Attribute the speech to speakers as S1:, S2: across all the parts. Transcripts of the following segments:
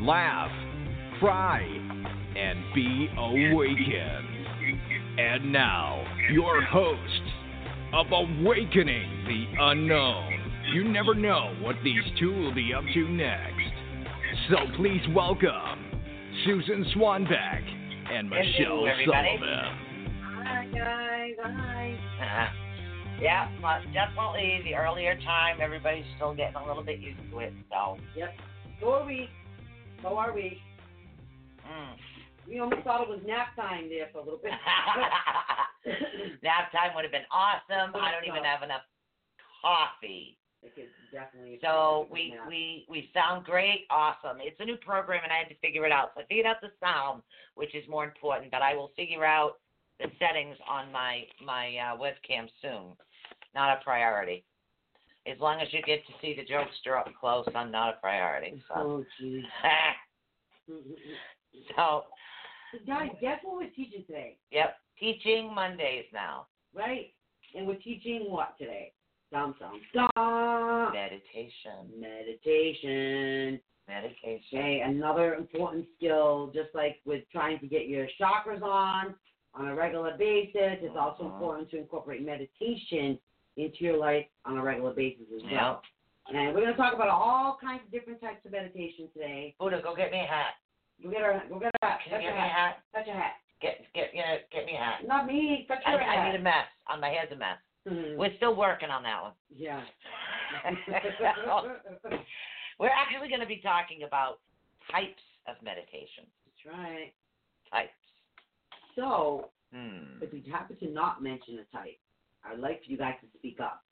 S1: laugh, cry, and be awakened. And now, your host of Awakening the Unknown. You never know what these two will be up to next. So please welcome Susan Swanbeck and Michelle
S2: everybody.
S1: Sullivan.
S2: Hi guys, hi. Uh, yeah, but definitely the earlier time. Everybody's still getting a little bit used to it. So,
S3: Yep. So are we. So are we.
S2: mm.
S3: We almost thought it was nap time there for a little bit.
S2: nap time would have been awesome. I don't even have enough coffee.
S3: Definitely.
S2: So we we we sound great, awesome. It's a new program, and I had to figure it out. So I figured out the sound, which is more important. But I will figure out the settings on my my uh, webcam soon. Not a priority. As long as you get to see the jokester up close, I'm not a priority. So,
S3: Oh jeez.
S2: so
S3: Guys, guess what we're teaching today,
S2: yep, teaching Mondays now.
S3: right? And we're teaching what today? Dum dum dum.
S2: Meditation,
S3: Meditation.
S2: meditation.
S3: Okay, another important skill, just like with trying to get your chakras on on a regular basis, it's also
S2: Mhm.
S3: important to incorporate meditation into your life on a regular basis as well.
S2: Yep.
S3: And we're going to talk about all kinds of different types of meditation today.
S2: Buddha, go get me a hat.
S3: Go get our, go get a hat.
S2: Can you
S3: a
S2: get me a
S3: hat.
S2: hat?
S3: Touch a hat.
S2: Get get you know, get me a hat.
S3: Not me. Touch
S2: I,
S3: your
S2: I need a mess. On my head's a mess.
S3: Mhm.
S2: We're still working on that one.
S3: yeah.
S2: We're actually going to be talking about types of meditation.
S3: That's right.
S2: Types.
S3: So,
S2: Hmm.
S3: if we happen to not mention a type, I'd like for you guys to speak up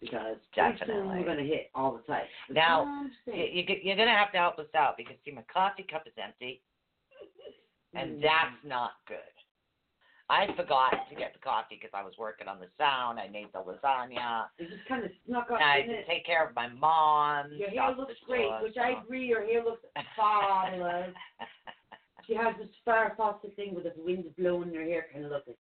S3: because pretty soon
S2: Definitely.
S3: we're going to hit all the types. That's
S2: Now, You,
S3: saying.
S2: you, you're going to have to help us out because, see, my coffee cup is empty, and
S3: Mm.
S2: that's not good. I forgot to get the coffee because I was working on the sound. I made the lasagna.
S3: It just kind of snuck up
S2: And I
S3: in
S2: had to
S3: it.
S2: take care of my mom.
S3: Your hair
S2: shut
S3: looks great,
S2: door,
S3: which I agree. Your hair looks fabulous. She has this Farrah Fawcett thing with the wind blowing her hair, kind of looking.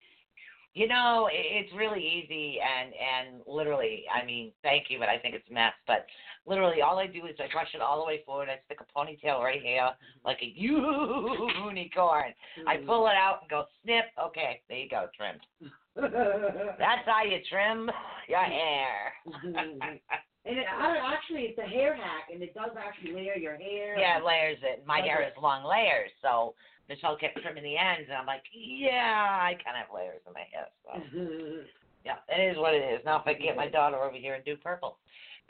S2: You know, it's really easy and and literally, I mean, thank you, but I think it's a mess. But literally, all I do is I brush it all the way forward. I stick a ponytail right here, like a unicorn. I
S3: Mm.
S2: pull it out and go snip. Okay, there you go, trimmed. That's how you trim your hair.
S3: and it, actually, it's a hair hack, and it does actually layer your hair.
S2: yeah, it layers it. My hair is long layers, so Michelle kept trimming the ends, and I'm like, yeah, I kind of have layers in my hair. So. Yeah, it is what it is. Now if I get my daughter over here and do purple.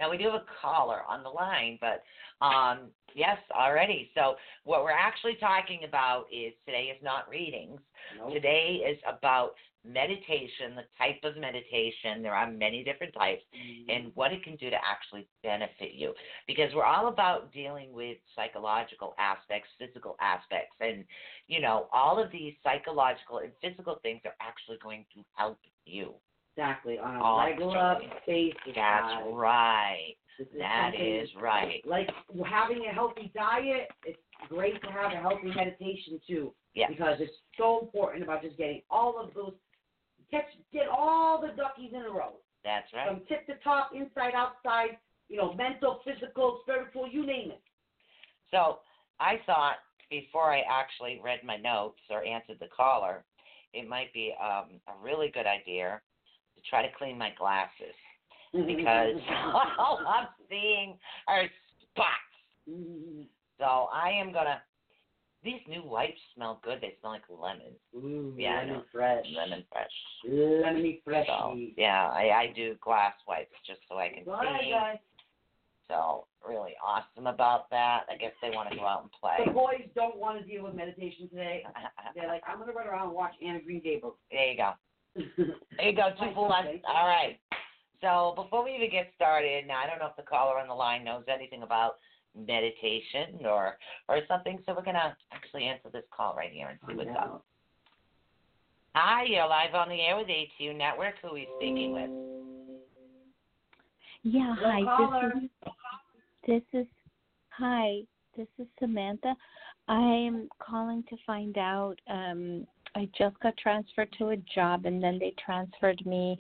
S2: Now we do have a caller on the line, but um yes, already. So what we're actually talking about is today is not readings.
S3: Nope.
S2: Today is about meditation, the type of meditation. There are many different types and mm-hmm. what it can do to actually benefit you. Because we're all about dealing with psychological aspects, physical aspects, and you know, all of these psychological and physical things are actually going to help you.
S3: Exactly, on a
S2: Oh,
S3: regular basis.
S2: That's right.
S3: Is
S2: That is right.
S3: Like having a healthy diet, it's great to have a healthy meditation too.
S2: Yeah.
S3: Because it's so important about just getting all of those, catch, get all the duckies in a row.
S2: That's right.
S3: From tip to top, inside, outside, you know, mental, physical, spiritual, you name it.
S2: So I thought before I actually read my notes or answered the caller, it might be um, a really good idea to try to clean my glasses because all I'm seeing are spots. So I am gonna. These new wipes smell good. They smell like lemon.
S3: Ooh,
S2: Yeah, I
S3: lemon fresh.
S2: Lemon fresh.
S3: Lemony fresh.
S2: So yeah, I, I do glass wipes just so I can
S3: ahead,
S2: see.
S3: guys.
S2: So really awesome about that. I guess they want to go out and play.
S3: The boys don't want to deal with meditation today. They're like, I'm gonna run around and watch Anne of Green Gables.
S2: there you go. There you go. Two full left. All right. So before we even get started, now I don't know if the caller on the line knows anything about meditation or or something. So we're gonna actually answer this call right here and see what's up. Hi, you're live on the air with ATU Network. Who are we speaking with?
S4: Yeah, hi.
S3: caller.
S4: This is this is hi. This is Samantha. I'm calling to find out. Um, I just got transferred to a job, and then they transferred me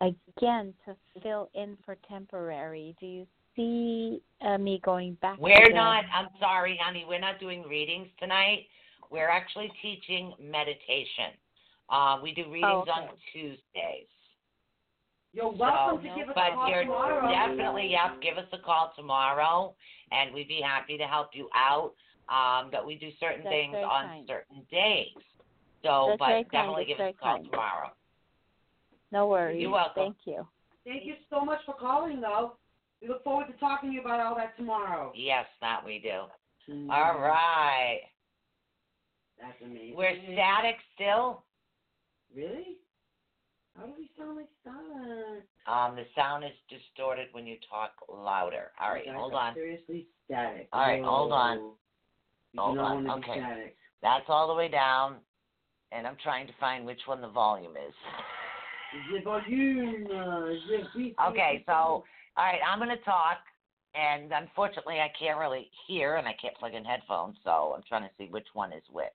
S4: again to fill in for temporary. Do you see uh, me going back?
S2: We're
S4: the-
S2: not. I'm sorry, honey. We're not doing readings tonight. We're actually teaching meditation. Uh, we do readings
S4: okay.
S2: on Tuesdays.
S3: You're welcome
S2: So,
S3: to give us a
S2: but
S3: call
S2: you're
S3: tomorrow.
S2: definitely yes. Give us a call tomorrow, and we'd be happy to help you out. Um, but we do certain
S4: That's
S2: things on
S4: kind.
S2: certain days. So,
S4: That's
S2: but definitely give us a call
S4: kind.
S2: tomorrow.
S4: No worries.
S2: You're welcome.
S4: Thank you.
S3: Thank you so much for calling, though. We look forward to talking to you about all that tomorrow.
S2: Yes, that we do.
S3: Mhm.
S2: All right.
S3: That's amazing.
S2: We're static still.
S3: Really? How do we sound like static?
S2: Um, the sound is distorted when you talk louder. All right, hold on.
S3: Seriously static.
S2: All right, hold on.
S3: You
S2: Hold on, okay.
S3: static.
S2: That's all the way down, and I'm trying to find which one the volume is.
S3: The volume, uh, je
S2: Okay, so all right, I'm gonna talk, and unfortunately, I can't really hear, and I can't plug in headphones, so I'm trying to see which one is which.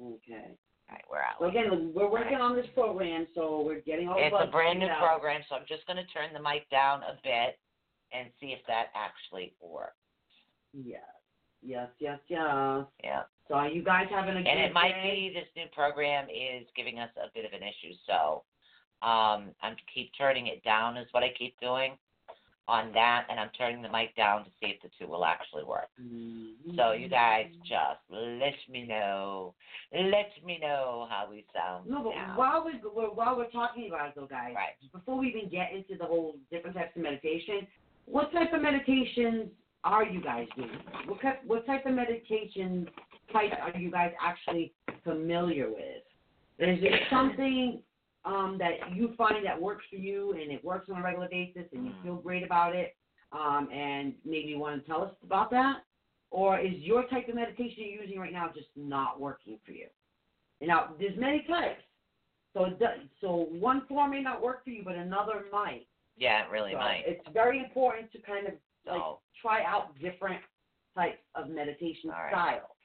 S3: Okay.
S2: All right, where are
S3: So
S2: we?
S3: again, we're working on this program, so we're getting all the
S2: It's a brand new
S3: out.
S2: program, so I'm just gonna turn the mic down a bit and see if that actually works.
S3: Yes, yes, yes, yes.
S2: Yeah.
S3: So are you guys having a good
S2: And it might
S3: day?
S2: be this new program is giving us a bit of an issue, so um, I'm keep turning it down is what I keep doing on that, and I'm turning the mic down to see if the two will actually work.
S3: Mhm.
S2: So you guys just let me know, let me know how we sound
S3: No, but
S2: now.
S3: while we we're, while we're talking about it, though, guys,
S2: Right.
S3: before we even get into the whole different types of meditation, what type of meditations are you guys doing? What type, what type of meditation types are you guys actually familiar with? Is it something um, that you find that works for you and it works on a regular basis and you feel great about it, um, and maybe you want to tell us about that? Or is your type of meditation you're using right now just not working for you? Now, there's many types. So so one form may not work for you, but another might.
S2: Yeah, it really
S3: so
S2: might.
S3: It's very important to kind of like
S2: So
S3: try out different types of meditation
S2: All right.
S3: styles.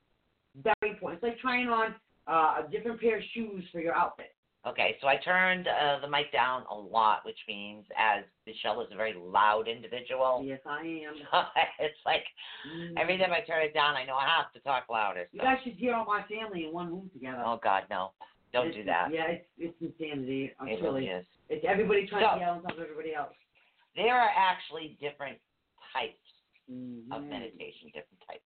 S3: Very important. It's like trying on uh, a different pair of shoes for your outfit.
S2: Okay, so I turned uh, the mic down a lot, which means as Michelle is a very loud individual,
S3: Yes, I am.
S2: it's like every time I turn it down, I know I have to talk louder.
S3: You guys should hear all my family in one room together.
S2: Oh God, no! Don't
S3: It's-
S2: do that.
S3: Yeah, it's it's insanity. I'm
S2: It
S3: really.
S2: is.
S3: It's everybody trying
S2: So-
S3: to yell of everybody else.
S2: There are actually different types
S3: Mhm.
S2: of meditation, different types.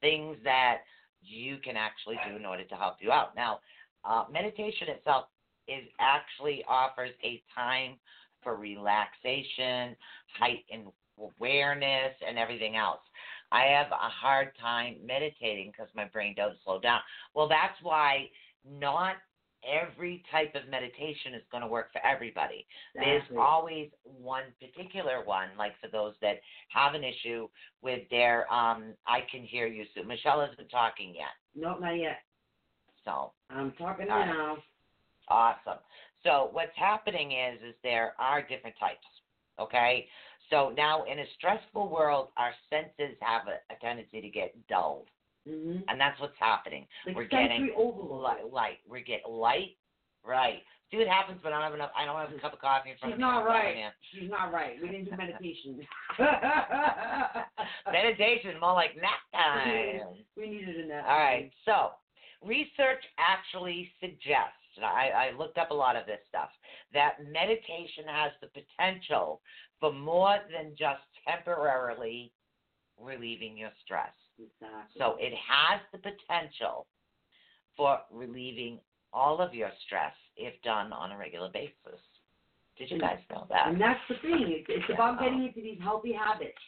S2: Things that you can actually do in order to help you out. Now, uh, meditation itself is actually offers a time for relaxation, heightened awareness, and everything else. I have a hard time meditating because my brain doesn't slow down. Well, that's why not every type of meditation is going to work for everybody. There's always one particular one, like for those that have an issue with their um I can hear you soon. Michelle isn't talking yet.
S3: Nope, not yet.
S2: So
S3: I'm talking
S2: right.
S3: now.
S2: awesome. So what's happening is is there are different types. Okay? So now in a stressful world our senses have a, a tendency to get dulled.
S3: hmm
S2: And that's what's happening.
S3: Like
S2: We're getting
S3: overload.
S2: light, light. We get light. Right. See what happens when I don't have enough I don't have a cup of coffee in front
S3: She's
S2: of me.
S3: not
S2: I'm
S3: right. She's not right. We didn't do meditation.
S2: Meditation, more like nap time.
S3: we needed a nap.
S2: All right. So, research actually suggests, and I, I looked up a lot of this stuff, that meditation has the potential for more than just temporarily relieving your stress.
S3: Exactly.
S2: So, it has the potential for relieving all of your stress if done on a regular basis. Did you guys know that?
S3: And that's the thing. It's, it's
S2: Yeah.
S3: about getting into these healthy habits.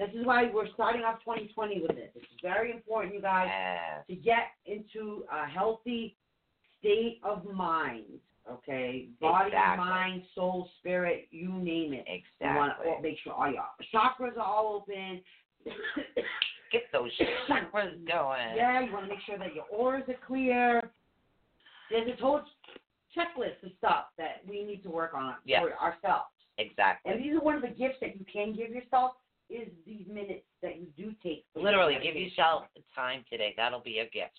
S3: This is why we're starting off 2020 with this. It's very important, you guys, to get into a healthy state of mind. Okay, body,
S2: Exactly.
S3: mind, soul, spirit, you name it. Exactly. You want to make sure all your chakras are all open.
S2: Get those chakras going.
S3: Yeah, you want to make sure that your auras are clear. There's a whole checklist of stuff that we need to work on
S2: Yes.
S3: for ourselves.
S2: Exactly.
S3: And these are one of the gifts that you can give yourself is these minutes that you do take.
S2: Literally, give yourself time today. That'll be a gift.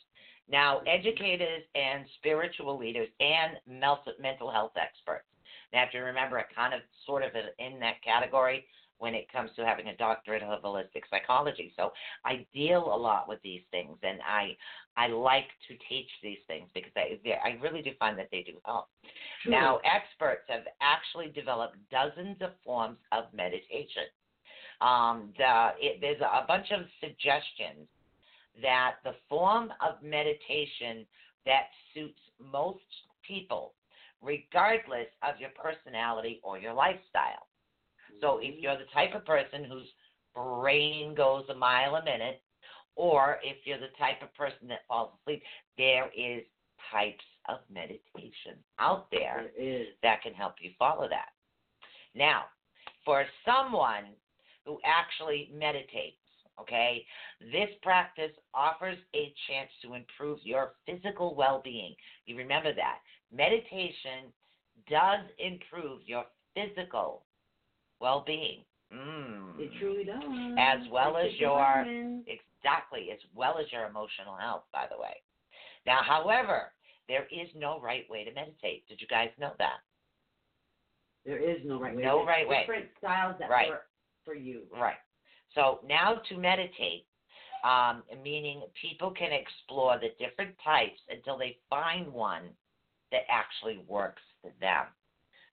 S2: Now, educators and spiritual leaders and mental health experts. Now, have to remember, I kind of sort of in that category when it comes to having a doctorate of holistic psychology. So I deal a lot with these things, and I I like to teach these things because I they- I really do find that they do help.
S3: True.
S2: Now, experts have actually developed dozens of forms of meditation. Um, the, it, there's a bunch of suggestions that the form of meditation that suits most people, regardless of your personality or your lifestyle. So, if you're the type of person whose brain goes a mile a minute, or if you're the type of person that falls asleep, there is types of meditation out there that can help you follow that. Now, for someone who actually meditates, okay, this practice offers a chance to improve your physical well being. You remember that. Meditation does improve your physical well being. Mm.
S3: It truly does.
S2: As well
S3: I
S2: as your-. Exactly, as well as your emotional health, by the way. Now, however, there is no right way to meditate. Did you guys know that?
S3: There is no right way.
S2: No right way.
S3: Different styles that
S2: Right.
S3: work for you.
S2: Right. So now to meditate, um, meaning people can explore the different types until they find one that actually works for them.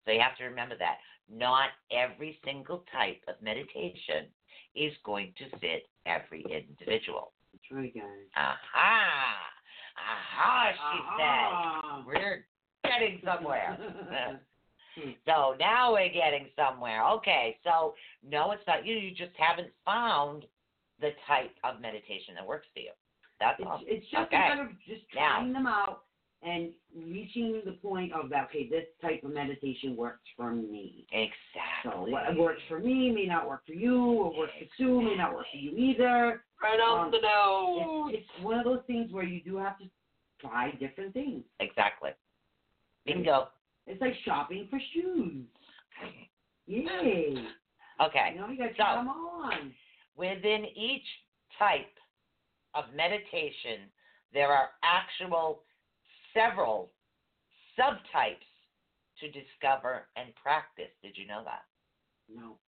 S2: So you have to remember that. Not every single type of meditation is going to fit every individual.
S3: That's right, guys.
S2: Aha! Aha, she said.
S3: Ah.
S2: We're getting somewhere. So now we're getting somewhere. Okay, so no, it's not you. You just haven't found the type of meditation that works for you. That's
S3: It's,
S2: all.
S3: it's just
S2: Okay.
S3: a matter of just
S2: Now.
S3: trying them out and reaching the point of that. Okay, this type of meditation works for me. So
S2: Exactly.
S3: what works for me may not work for you, or works for Sue may not work for you either.
S2: right on
S3: um,
S2: the nose.
S3: It's, it's one of those things where you do have to try different things.
S2: Exactly. Bingo.
S3: It's like shopping for shoes. Yay!
S2: Okay.
S3: You know, you got to
S2: So-
S3: them on.
S2: Within each type of meditation, there are actual several subtypes to discover and practice. Did you know that?
S3: No.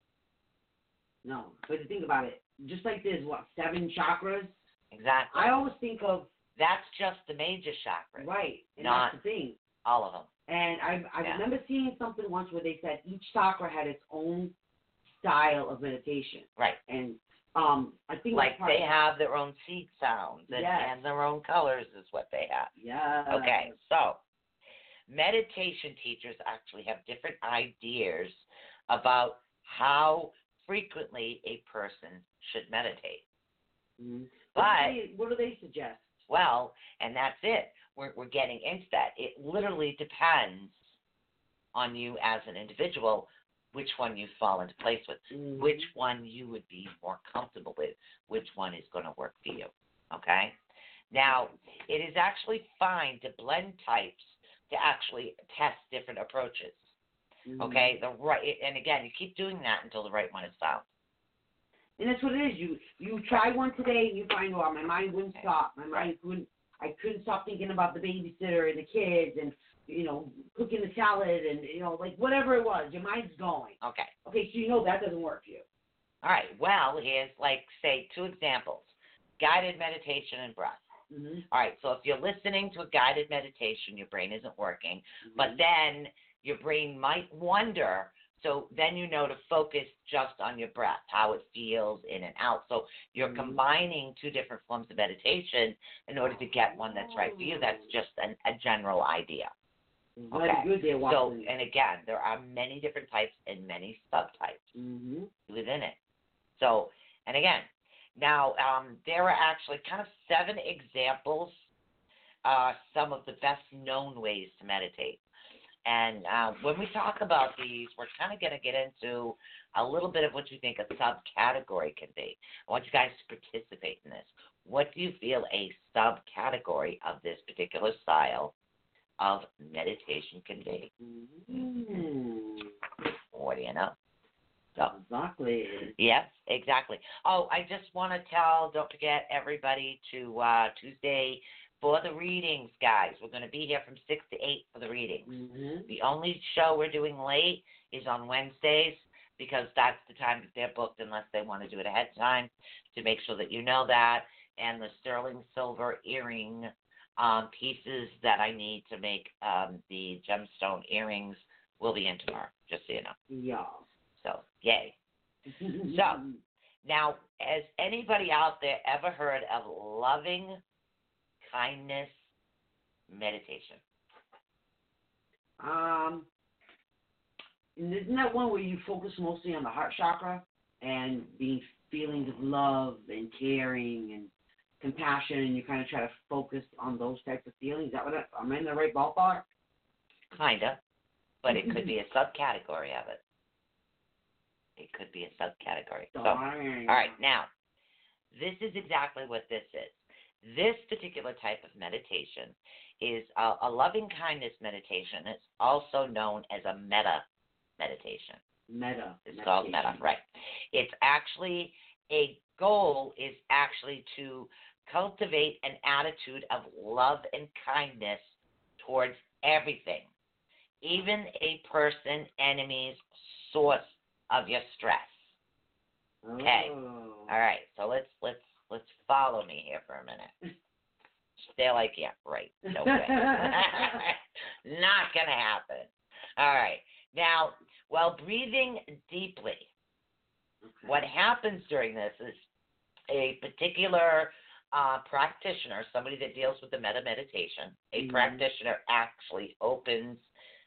S3: No. But think about it. Just like there's what seven chakras.
S2: Exactly.
S3: I always think of
S2: That's just the major chakras.
S3: right, and
S2: Not-
S3: that's the thing.
S2: All of them.
S3: And I I
S2: Yeah.
S3: remember seeing something once where they said each chakra had its own style of meditation,
S2: Right.
S3: and um I think
S2: Like they
S3: of-
S2: have their own seed sounds and,
S3: Yes.
S2: and their own colors is what they have.
S3: Yeah.
S2: Okay, so meditation teachers actually have different ideas about how frequently a person should meditate.
S3: Mhm.
S2: But-
S3: what do, they, what do they suggest?
S2: Well, and that's it. We're, we're getting into that. It literally depends on you as an individual which one you fall into place with,
S3: Mhm.
S2: which one you would be more comfortable with, which one is going to work for you. Okay? Now, it is actually fine to blend types to actually test different approaches.
S3: Mhm.
S2: Okay? The right and again, you keep doing that until the right one is found.
S3: And that's what it is. You you try one today and you find, oh, my mind wouldn't stop. My mind couldn't. I couldn't stop thinking about the babysitter and the kids and you know cooking the salad and you know like whatever it was. Your mind's going.
S2: Okay.
S3: Okay, so you know that doesn't work for you.
S2: All right. Well, here's like say two examples. Guided meditation and breath.
S3: Mm-hmm.
S2: All right, so if you're listening to a guided meditation, your brain isn't working, but then your brain might wonder. So then you know to focus just on your breath, how it feels in and out. So you're
S3: Mhm.
S2: combining two different forms of meditation in order to get one that's right for you. That's just an, a general idea. Okay. So, and again, there are many different types and many subtypes
S3: mm-hmm.
S2: within it. So, and again, now um, there are actually kind of seven examples, uh, some of the best known ways to meditate. And uh, when we talk about these, we're kind of going to get into a little bit of what you think a subcategory can be. I want you guys to participate in this. What do you feel a subcategory of this particular style of meditation can be?
S3: Mm,
S2: What do you know? So,
S3: exactly.
S2: Yes, exactly. Oh, I just want to tell, don't forget everybody to uh, Tuesday for the readings, guys. We're going to be here from 6 to 8 for the readings.
S3: Mm-hmm.
S2: The only show we're doing late is on Wednesdays because that's the time that they're booked unless they want to do it ahead of time to make sure that you know that. And the sterling silver earring um, pieces that I need to make um, the gemstone earrings will be in tomorrow, just so you know.
S3: Yeah.
S2: So, yay. So- Now, has anybody out there ever heard of loving kindness meditation?
S3: Um, isn't that one where you focus mostly on the heart chakra and being feelings of love and caring and compassion, and you kind of try to focus on those types of feelings? Is that what I, am I in the right ballpark?
S2: Kinda, but it could be a subcategory of it. It could be a subcategory. So, all right, now, this is exactly what this is. This particular type of meditation is a, a loving kindness meditation. It's also known as a metta meditation.
S3: Metta.
S2: It's called
S3: metta,
S2: right? It's actually a goal is actually to cultivate an attitude of love and kindness towards everything, even a person, enemy's source of your stress. Okay.
S3: Oh.
S2: All right, so let's let's let's follow me here for a minute. They're like, yeah, right. No way. Not gonna happen. All right. Now, while breathing deeply,
S3: Okay.
S2: what happens during this is a particular uh, practitioner, somebody that deals with the metta meditation, a
S3: Mhm.
S2: practitioner actually opens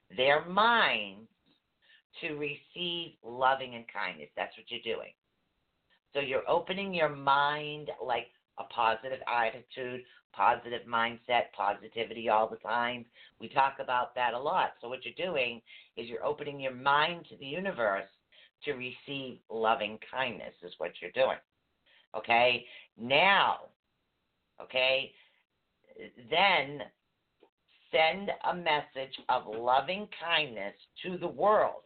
S2: their mind to receive loving and kindness. That's what you're doing. So you're opening your mind like a positive attitude, positive mindset, positivity all the time. We talk about that a lot. So what you're doing is you're opening your mind to the universe to receive loving kindness is what you're doing. Okay? Now, okay, then send a message of loving kindness to the world.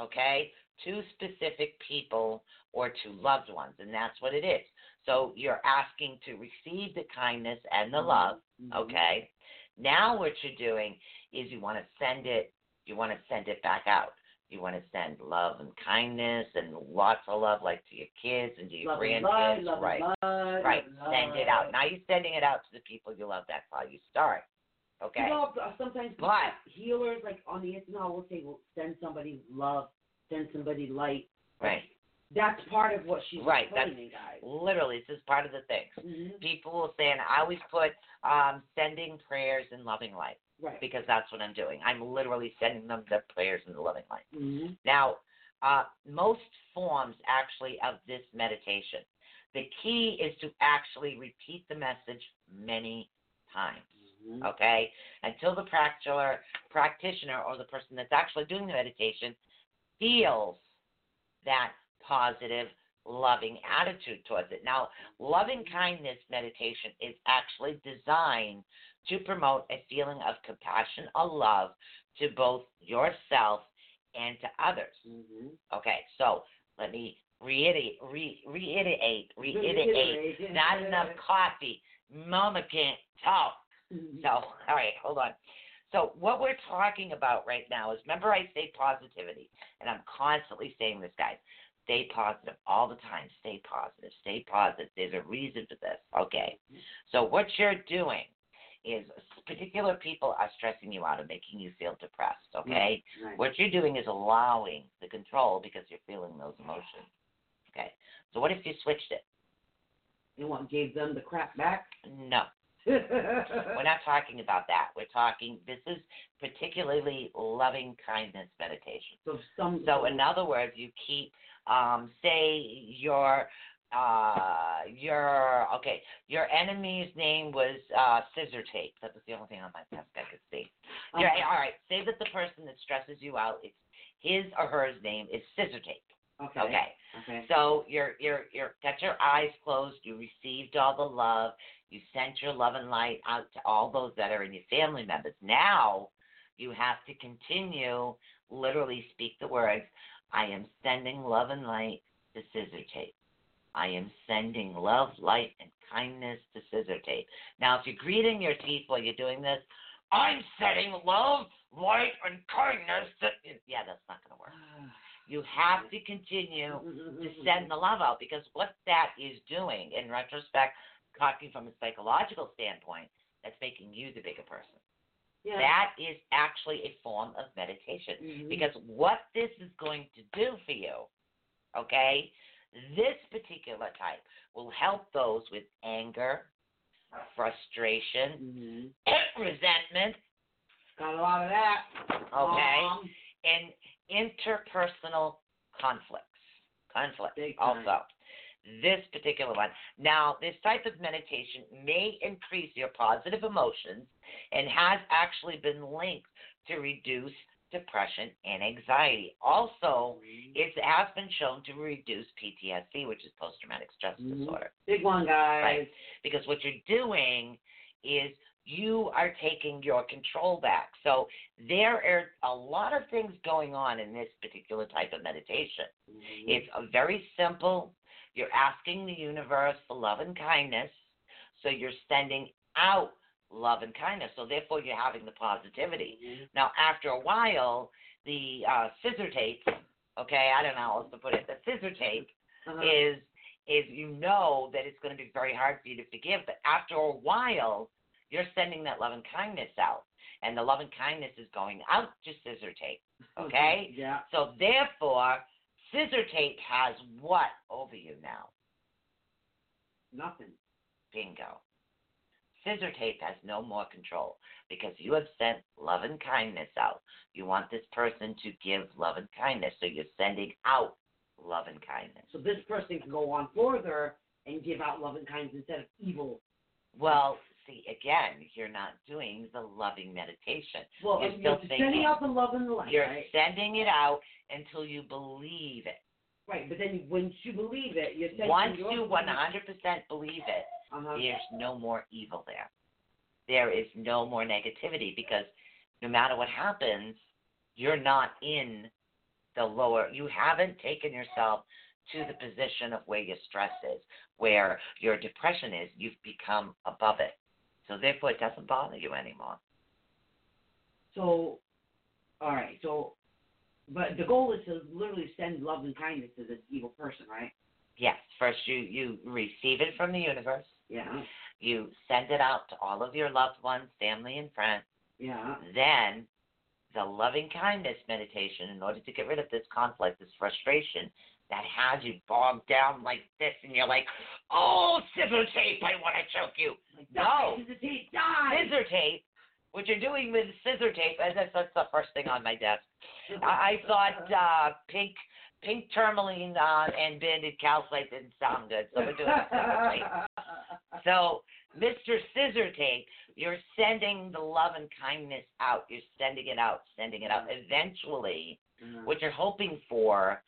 S2: Okay? To specific people or to loved ones, and that's what it is. So you're asking to receive the kindness and the love,
S3: Mhm.
S2: okay? Now what you're doing is you want to send it you want to send it back out. You want to send love and kindness and lots of love like to your kids and to your
S3: Love and
S2: grandkids.
S3: love
S2: right.
S3: light,
S2: right.
S3: love
S2: Send it out. Now you're sending it out to the people you love. That's how you start. Okay.
S3: You know, uh, sometimes
S2: But-
S3: healers, like on the internet, will say, "Well, send somebody love, send somebody light."
S2: Right.
S3: That's part of what she's
S2: Right, that's-
S3: guys.
S2: Literally, this is part of the thing.
S3: Mhm.
S2: People will say, and I always put um, sending prayers and loving light
S3: Right.
S2: because that's what I'm doing. I'm literally sending them the prayers and the loving light.
S3: hmm
S2: Now, uh, most forms actually of this meditation, the key is to actually repeat the message many times.
S3: hmm
S2: Okay, until the practitioner, practitioner or the person that's actually doing the meditation feels that positive, loving attitude towards it. Now, loving kindness meditation is actually designed to promote a feeling of compassion or love to both yourself and to others.
S3: hmm
S2: Okay, so let me reiterate, re, reiterate, reiterate. Not enough coffee. Mama can't talk.
S3: Mhm.
S2: So, all right, hold on. So, what we're talking about right now is remember, I say positivity, and I'm constantly saying this, guys. Stay positive all the time. Stay positive. Stay positive. There's a reason for this. Okay. So, what you're doing is particular people are stressing you out and making you feel depressed. Okay.
S3: Right.
S2: What you're doing is allowing the control because you're feeling those emotions. Okay. So, what if you switched it?
S3: And what gave them the crap back?
S2: No. We're not talking about that. We're talking, this is particularly loving kindness meditation.
S3: So some.
S2: So, in other words, you keep, um, say, you're uh, your okay, your enemy's name was uh, Scissor Tape. That was the only thing on my desk I could see. Yeah,
S3: Okay.
S2: all right. Say that the person that stresses you out, it's his or her name is Scissor Tape.
S3: Okay.
S2: Okay.
S3: Okay.
S2: So you're you're you're got your eyes closed. You received all the love. You sent your love and light out to all those that are in your family members. Now you have to continue. Literally speak the words. I am sending love and light to Scissor Tape. I am sending love, light, and kindness to Scissor Tape. Now, if you're greeting your teeth while you're doing this, I'm sending love, light, and kindness to. Yeah, that's not going to work. You have to continue to send the love out because what that is doing, in retrospect, talking from a psychological standpoint, that's making you the bigger person.
S3: Yeah.
S2: That is actually a form of meditation
S3: Mhm.
S2: because what this is going to do for you, okay, this particular type will help those with anger, frustration,
S3: Mhm.
S2: resentment,
S3: Got a lot of that.
S2: okay,
S3: Um,
S2: and interpersonal conflicts. Conflict also. This particular one. Now, this type of meditation may increase your positive emotions and has actually been linked to reduce depression and anxiety. Also, it has been shown to reduce PTSD, which is post traumatic stress
S3: Mhm.
S2: disorder.
S3: Big one, guys.
S2: Right. Because what you're doing is you are taking your control back. So there are a lot of things going on in this particular type of meditation.
S3: Mhm.
S2: It's a very simple. You're asking the universe for love and kindness. So you're sending out love and kindness. So therefore you're having the positivity.
S3: Mhm.
S2: Now after a while, the uh, scissor tape, okay, I don't know how else to put it, the scissor tape
S3: Uh-huh.
S2: is is you know that it's going to be very hard for you to forgive, but after a while, you're sending that love and kindness out, and the love and kindness is going out to scissor tape. Okay,
S3: Yeah.
S2: so therefore, scissor tape has what over you now?
S3: Nothing.
S2: Bingo. Scissor tape has no more control because you have sent love and kindness out. You want this person to give love and kindness, so you're sending out love and kindness.
S3: So this person can go on further and give out love and kindness instead of evil.
S2: Well, see, again, you're not doing the loving meditation.
S3: Well,
S2: You're
S3: you're
S2: still
S3: sending out the love and the light,
S2: You're
S3: right?
S2: sending it out until you believe it.
S3: Right, but then once you believe it, you're sending
S2: Once you 100% believe it,
S3: Uh-huh.
S2: there's no more evil there. There is no more negativity because no matter what happens, you're not in the lower, you haven't taken yourself to the position of where your stress is, where your depression is. You've become above it. So therefore, it doesn't bother you anymore.
S3: So, all right. So, but the goal is to literally send love and kindness to this evil person, right?
S2: Yes, first you, you receive it from the universe.
S3: Yeah.
S2: You send it out to all of your loved ones, family, and friends.
S3: Yeah.
S2: Then the loving kindness meditation, in order to get rid of this conflict, this frustration that has you bogged down like this, and you're like, oh, scissor tape, I want to choke you.
S3: Like,
S2: No.
S3: die, hesitate, die.
S2: Scissor tape, what you're doing with scissor tape, that's, that's the first thing on my desk. I, I thought uh, pink pink tourmaline uh, and banded calcite didn't sound good, so we're doing scissor tape. So, Mr. Scissor Tape, you're sending the love and kindness out. You're sending it out, sending it out. Eventually,
S3: Uh-huh.
S2: what you're hoping for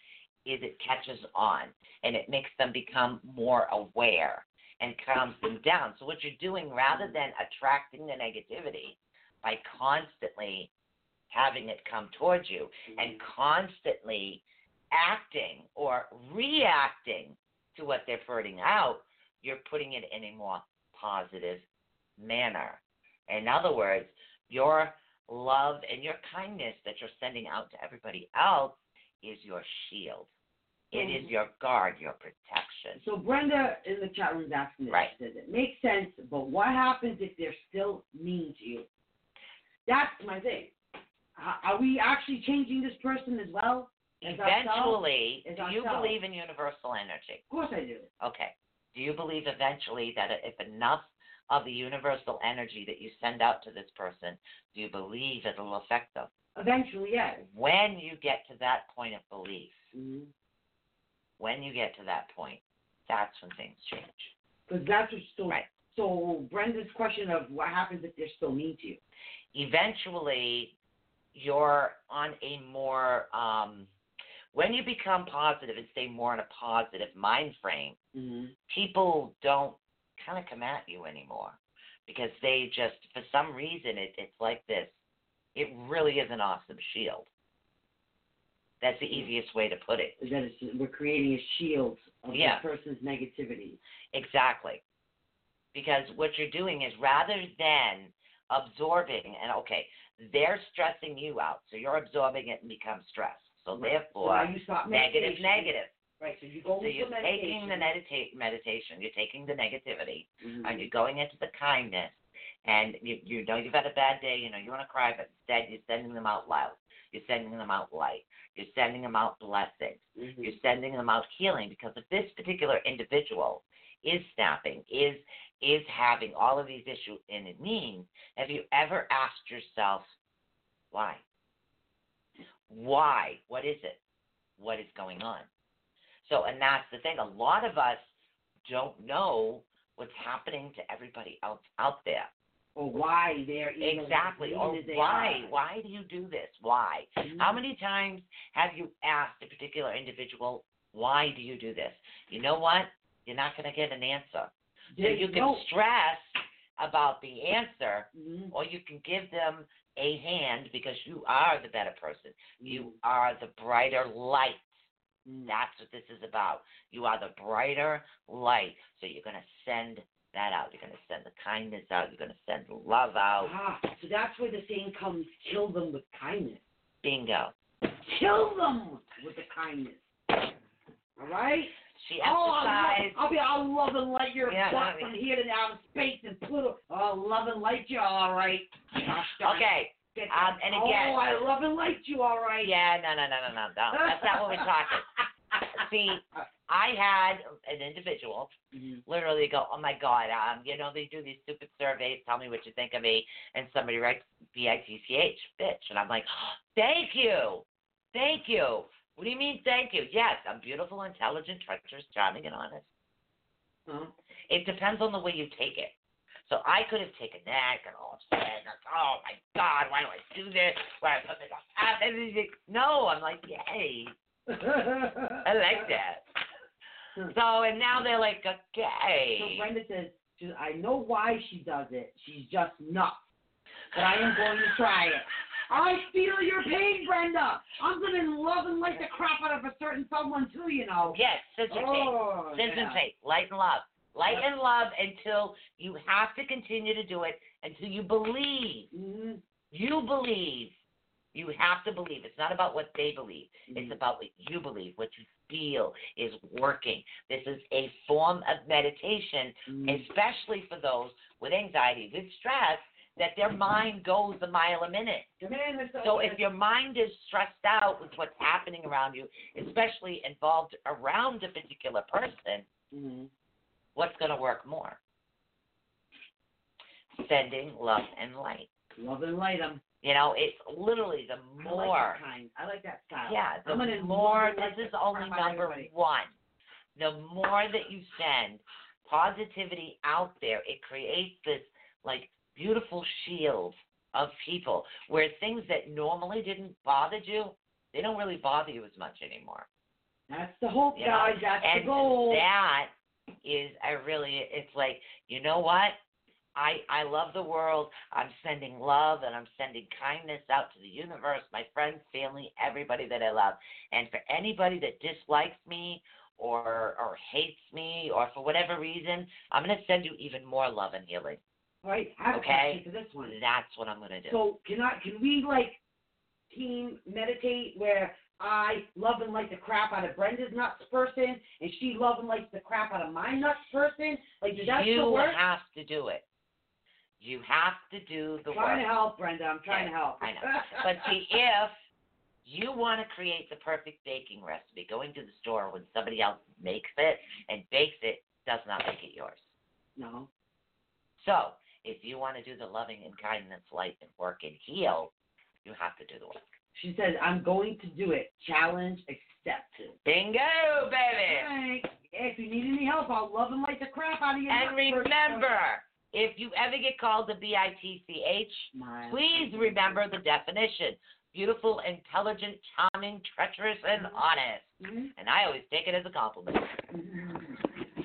S2: is it catches on and it makes them become more aware and calms them down. So, what you're doing, rather than attracting the negativity by constantly having it come towards you and constantly acting or reacting to what they're putting out, you're putting it in a more positive manner. In other words, your love and your kindness that you're sending out to everybody else is your shield. It is mm-hmm. your guard, your protection.
S3: So Brenda in the chat room is asking this.
S2: Right.
S3: Says it makes sense, but what happens if they're still mean to you? That's my thing. Are we actually changing this person as well? As?
S2: Eventually, do you
S3: ourselves.
S2: believe in universal energy?
S3: Of course I do.
S2: Okay. Do you believe eventually that if enough of the universal energy that you send out to this person, do you believe it'll affect them?
S3: Eventually, yes.
S2: When you get to that point of belief,
S3: Mhm.
S2: when you get to that point, that's when things change.
S3: Because that's what. So,
S2: Right.
S3: so Brenda's question of what happens if they're still mean to you.
S2: Eventually, you're on a more um, when you become positive and stay more in a positive mind frame.
S3: Mm-hmm.
S2: People don't kind of come at you anymore because they just, for some reason, it, it's like this. It really is an awesome shield. That's the easiest way to put it.
S3: That is, we're creating a shield of
S2: Yeah.
S3: that person's negativity.
S2: Exactly. Because what you're doing is rather than absorbing, and okay, they're stressing you out, so you're absorbing it and become stressed. So
S3: So
S2: therefore,
S3: you stop
S2: negative,
S3: Right. So you go
S2: so you're taking
S3: meditation.
S2: the medita- meditation, you're taking the negativity,
S3: Mhm.
S2: and you're going into the kindness, and you you know you've had a bad day, you know you want to cry, but instead you're sending them out loud. You're sending them out light. You're sending them out blessings.
S3: Mhm.
S2: You're sending them out healing because if this particular individual is snapping, is is having all of these issues and it means, have you ever asked yourself why? Why? What is it? What is going on? So and that's the thing. A lot of us don't know what's happening to everybody else out there.
S3: Or why they're evil,
S2: Exactly. Or why? Why do you do this? Why?
S3: Mhm.
S2: How many times have you asked a particular individual, why do you do this? You know what? You're not going to get an answer. So you can
S3: go.
S2: stress about the answer,
S3: Mhm.
S2: or you can give them a hand because you are the better person. You
S3: Mhm.
S2: are the brighter light.
S3: Mhm.
S2: That's what this is about. You are the brighter light. So you're going to send that out. You're going to send the kindness out. You're going to send the love out.
S3: Ah, so that's where the saying comes: kill them with kindness.
S2: Bingo.
S3: Kill them with the kindness. All right.
S2: She
S3: Oh, I'll. I'll be, I'll love and light your
S2: Yeah,
S3: butt
S2: I mean-
S3: from here to outer space and Pluto. I'll love and light you, all right. Gosh.
S2: Okay. Um, and again-
S3: Oh, I love and light you, all right.
S2: Yeah, no, no, no, no, no, no. That's not what we're talking. See, I had an individual
S3: Mhm.
S2: literally go, "Oh my God, um, you know they do these stupid surveys. Tell me what you think of me." And somebody writes B I T C H, bitch, and I'm like, "Thank you, thank you." What do you mean, thank you? Yes, I'm beautiful, intelligent, treacherous, charming, and honest.
S3: Huh?
S2: It depends on the way you take it. So I could have taken that and all upset. Oh my God, why do I do this? Why I put this on? No, I'm like, yay. I like that. So and now they're like, okay. So.
S3: Brenda says, she- I know why she does it. She's just nuts. But I am going to try it. I feel your pain, Brenda. I'm going to love and light the crap out of a certain someone, too, you know.
S2: Yes, scissor tape.
S3: Oh,
S2: Scissor
S3: yeah.
S2: tape. Light and love. Light and love until you have to continue to do it until you believe.
S3: Mhm.
S2: You believe. You have to believe. It's not about what they believe. It's
S3: Mhm.
S2: about what you believe, what you feel is working. This is a form of meditation,
S3: Mhm.
S2: especially for those with anxiety, with stress, that their mind goes a mile a minute. So if your mind is stressed out with what's happening around you, especially involved around a particular person,
S3: Mhm.
S2: what's going to work more? Sending love and light.
S3: Love and light them.
S2: You know, it's literally the
S3: I
S2: more.
S3: like that kind. I like that style.
S2: Yeah, the
S3: I'm
S2: more, this is only
S3: crap out of
S2: number
S3: everybody.
S2: one. The more that you send positivity out there, it creates this like beautiful shield of people where things that normally didn't bother you, they don't really bother you as much anymore.
S3: That's the hope,
S2: You know.
S3: That's
S2: and
S3: the goal.
S2: that is I really it's like, you know what? I I love the world. I'm sending love and I'm sending kindness out to the universe, my friends, family, everybody that I love. And for anybody that dislikes me or or hates me or for whatever reason, I'm gonna send you even more love and healing.
S3: right. I have
S2: Okay.
S3: for this one.
S2: That's what I'm gonna do.
S3: So can I? Can we like team meditate where I love and like the crap out of Brenda's nuts person, and she love and lights the crap out of my nuts person? Like, does that
S2: you
S3: still work?
S2: You have to do it. You have to do the
S3: trying
S2: work.
S3: to help, Brenda. I'm trying
S2: Yeah,
S3: to help.
S2: I know. But see, if you want to create the perfect baking recipe, going to the store when somebody else makes it and bakes it does not make it yours.
S3: no.
S2: So, if you want to do the loving and kindness, light, and work and heal, you have to do the work.
S3: She says, I'm going to do it. Challenge accepted.
S2: Bingo, baby!
S3: Thanks. If you need any help, I'll love and light the crap out of you.
S2: And remember, if you ever get called a B-I-T-C-H,
S3: My-
S2: please remember the definition. Beautiful, intelligent, charming, treacherous, and honest.
S3: Mhm.
S2: And I always take it as a compliment.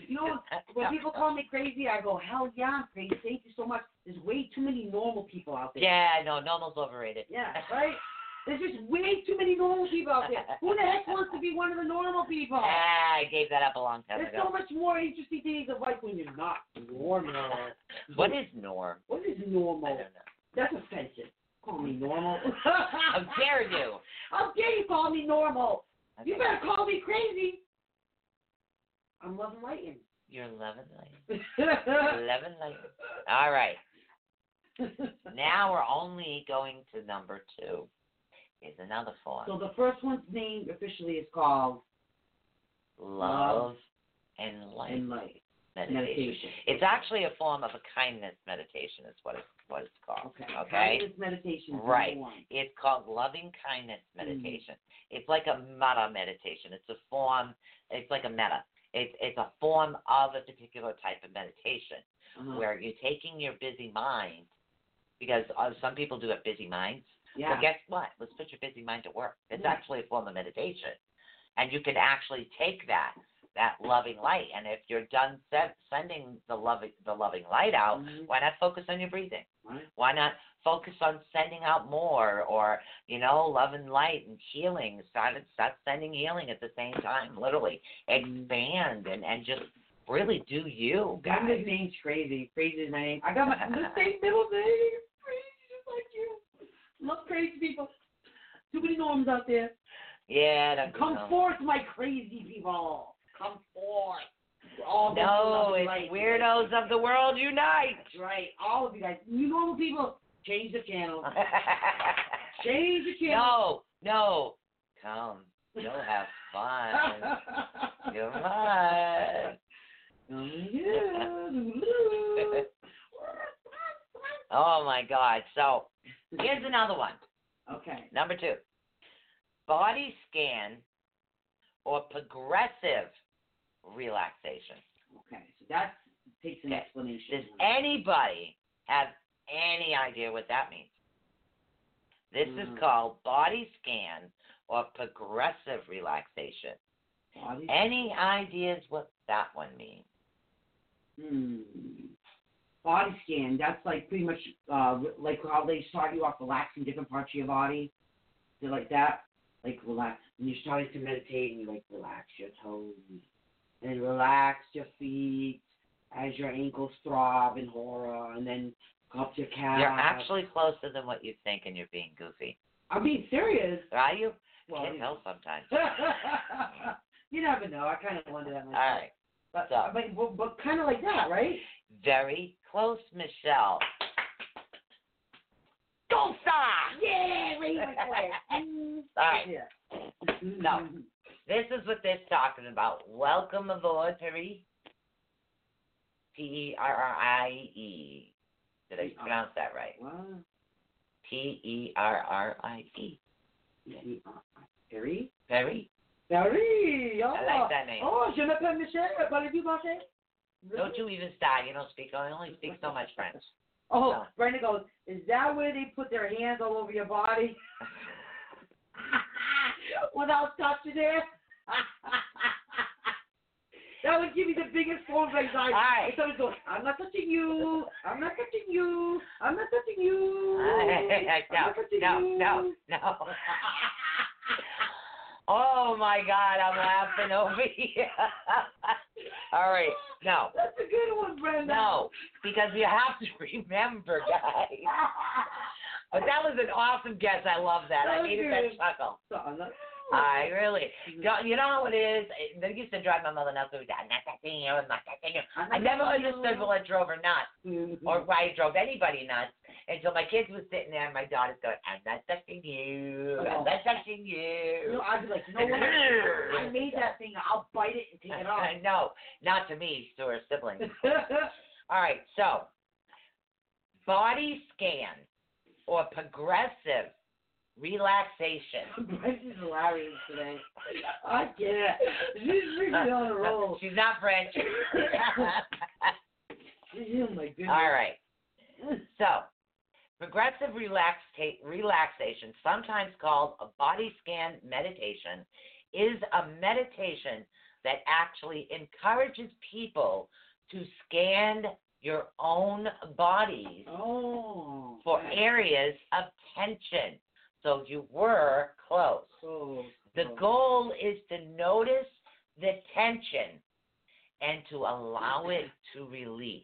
S3: You know, when people call me crazy, I go, hell yeah, I'm crazy. Thank you so much. There's way too many normal people out there.
S2: yeah, no, normal's overrated.
S3: Yeah, right? There's just way too many normal people out there. Who the heck wants to be one of the normal people?
S2: Ah, I gave that up a long time
S3: There's
S2: ago.
S3: There's so much more interesting things of life when you're not normal.
S2: What is norm?
S3: What is normal?
S2: I don't know.
S3: That's offensive. Call me normal.
S2: How dare you?
S3: How dare you call me normal? You better call me crazy. I'm loving lighting.
S2: You're 11 light. 11 light. All right. Now we're only going to number two. Is another form.
S3: so the first one's name officially is called
S2: Love and light
S3: and light
S2: meditation.
S3: meditation.
S2: It's actually a form of a kindness meditation. Is what it's what it's called.
S3: Okay.
S2: Okay.
S3: Kindness meditation.
S2: Right. It's called loving kindness
S3: Mm.
S2: meditation. It's like a metta meditation. It's a form. It's like a metta. It's it's a form of a particular type of meditation
S3: Uh-huh.
S2: where you're taking your busy mind because uh, some people do have busy minds.
S3: Yeah.
S2: But guess what? Let's put your busy mind to work. It's
S3: Yeah.
S2: actually a form of meditation, and you can actually take that that loving light, and if you're done se- sending the loving the loving light out,
S3: Mhm.
S2: why not focus on your breathing?
S3: Right.
S2: Why not focus on sending out more, or you know, love and light and healing? Start start sending healing at the same time. Literally expand and and just really do you, guys.
S3: his name's crazy. Crazy is my name. I got my the same middle name. Love crazy people. Too many norms out there.
S2: Yeah, that's
S3: Come forth, my crazy people. Come forth. All
S2: No, it's
S3: life.
S2: weirdos of the world unite.
S3: That's right. All of you guys. You normal people, change the channel. Change the channel.
S2: no, no. Come. You'll have fun. You'll fun. Oh my God. So here's another one.
S3: okay.
S2: Number two. Body scan or progressive relaxation.
S3: Okay. So that takes an
S2: Okay.
S3: explanation.
S2: Does anybody have any idea what that means? This
S3: Mm.
S2: is called body scan or progressive relaxation.
S3: Body-
S2: Any ideas what that one means?
S3: Hmm. Body scan. That's like pretty much uh like how they start you off relaxing different parts of your body. They're like that. Like relax when you're starting to meditate and you like relax your toes and relax your feet as your ankles throb in horror and then up your calves.
S2: You're actually closer than what you think, and you're being goofy.
S3: I'm being serious.
S2: Are you?
S3: Well,
S2: Can't
S3: you-
S2: tell sometimes.
S3: you never know. I kind of wonder that
S2: All
S3: myself.
S2: right.
S3: But,
S2: so-
S3: but, but, but kind of like that, right?
S2: Very close, Michelle. Go star!
S3: Yeah, raise my flag.
S2: All right.
S3: Yeah.
S2: No. This is what they're talking about. Welcome aboard, Perry. P E R R I E. Did I pronounce that right?
S3: Wow.
S2: P E R R I E.
S3: Perry?
S2: Perry?
S3: Perry! Oh.
S2: I like that name.
S3: Oh, je m'appelle Michel. Parlez-vous français?
S2: Don't you even start. You don't speak. I only speak so much French.
S3: Oh,
S2: No.
S3: Brenda goes, is that where they put their hands all over your body? Without touching it? that would give me the biggest form of anxiety.
S2: All right.
S3: If someone goes, I'm not touching you. I'm not touching you. I'm not touching you. I'm
S2: no,
S3: not touching
S2: no,
S3: you.
S2: no, no. Oh my God, I'm laughing over here. All right, no,
S3: That's a good one, Brenda.
S2: no, because you have to remember, guys. But that was an awesome guess. I love that.
S3: That
S2: I needed
S3: good.
S2: that chuckle. I really, you know, you know how it is. They used to drive my mother nuts with that. I'm not touching you. I'm not touching you.
S3: I'm
S2: I
S3: not
S2: never understood what drove her nuts.
S3: Mhm.
S2: or why I drove anybody nuts until my kids was sitting there and my daughter's going, I'm not touching you. I'm oh. not touching
S3: You know. I'd be like, know what? I made that thing. I'll bite it and take it off.
S2: no, not to me, to her siblings. All right, so body scan or progressive relaxation.
S3: Brenda's hilarious today. I can't. She's really on a roll.
S2: She's not French.
S3: Oh my goodness.
S2: All right. So, progressive relaxa- relaxation, sometimes called a body scan meditation, is a meditation that actually encourages people to scan your own bodies
S3: Oh.
S2: for areas of tension. So you were close. The goal is to notice the tension and to allow it to release.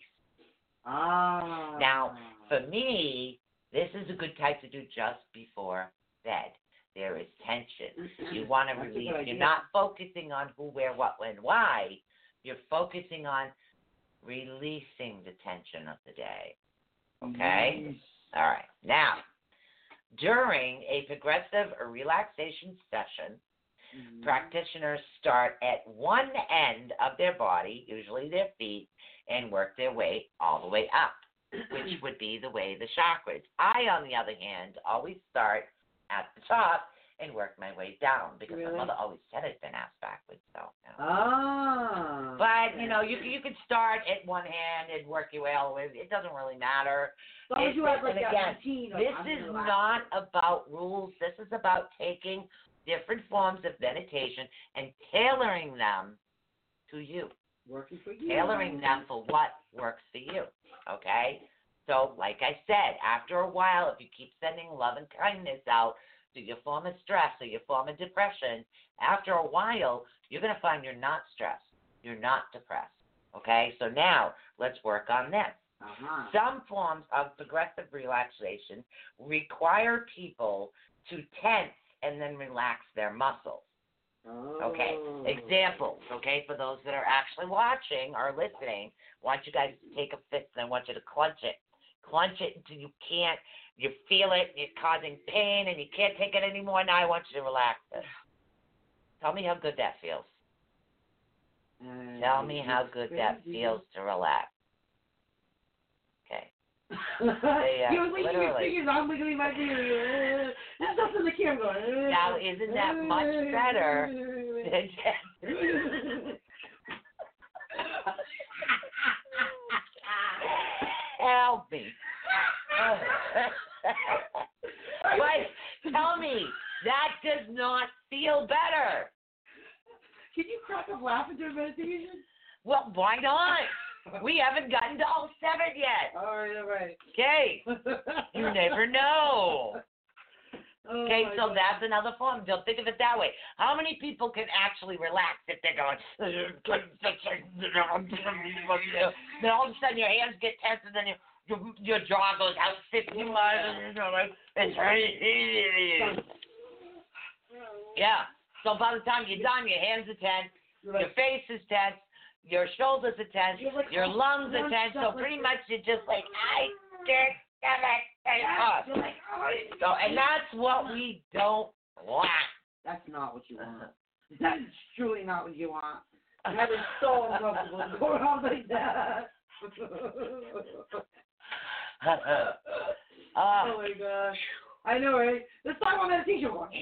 S3: Ah.
S2: Now, for me, this is a good type to do just before bed. There is tension. You want to
S3: That's a good
S2: release. You're not focusing on who, where, what, when, why. You're focusing on releasing the tension of the day. Okay?
S3: Nice.
S2: All right. Now, during a progressive relaxation session,
S3: Mhm.
S2: practitioners start at one end of their body, usually their feet, and work their way all the way up, which would be the way the chakras. I, on the other hand, always start at the top and work my way down because
S3: Really?
S2: my mother always said I'd been asked backwards. So, you know.
S3: Ah.
S2: but you know, you you could start at one hand and work your way all the way. It doesn't really matter.
S3: As long as you have like
S2: again,
S3: routine
S2: This is not about rules. This is about taking different forms of meditation and tailoring them to you,
S3: working for you.
S2: tailoring them for what works for you. Okay? So, like I said, after a while, if you keep sending love and kindness out to your form of stress or your form of depression, after a while, you're going to find you're not stressed. You're not depressed. Okay? So now, let's work on this.
S3: Uh-huh.
S2: Some forms of progressive relaxation require people to tense and then relax their muscles. Okay. Examples, okay, for those that are actually watching or listening, I want you guys to take a fist and I want you to clench it. Clench it until you can't, you feel it, you're causing pain and you can't take it anymore. Now I want you to relax it. Tell me how good that feels. Tell me how good that feels to relax. Okay.
S3: he was wiggling his fingers, I'm wiggling my fingers. There's stuff in the camera.
S2: Now, isn't that much better than Help me. but tell me, that does not feel better.
S3: Can you crack up laughing during meditation?
S2: Well, why not? We haven't gotten to all seven yet.
S3: All right, all right.
S2: Okay. You never know.
S3: Oh
S2: Okay, so
S3: God.
S2: that's another form. Don't think of it that way. How many people can actually relax if they're going, then all of a sudden your hands get tense and then your your, your jaw goes out 50 miles and you're it's very easy Yeah. So by the time you're done, your hands are tense, your face is tense, your shoulders are tense,
S3: like,
S2: your lungs are tense. So pretty much you're just like, I can't get it.
S3: like, oh,
S2: So, and that's what we don't want.
S3: That's not what you want. That is truly not what you want. That is so uncomfortable to go around like that.
S2: uh,
S3: oh my gosh. I know, right? Let's talk about meditation more.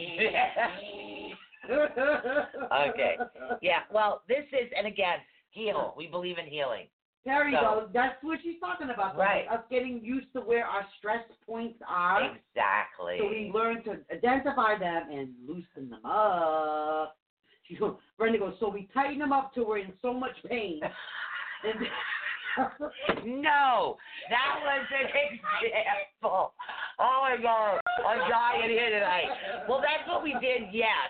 S2: Okay. yeah, well, this is, and again, heal. We believe in healing.
S3: There you
S2: So-
S3: go. That's what she's talking about.
S2: Right.
S3: Us getting used to where our stress points are.
S2: Exactly.
S3: So we learn to identify them and loosen them up. She goes, Brenda goes, so we tighten them up till we're in so much pain.
S2: No, that was an example. Oh my God, I'm dying here tonight. Well, that's what we did, yes,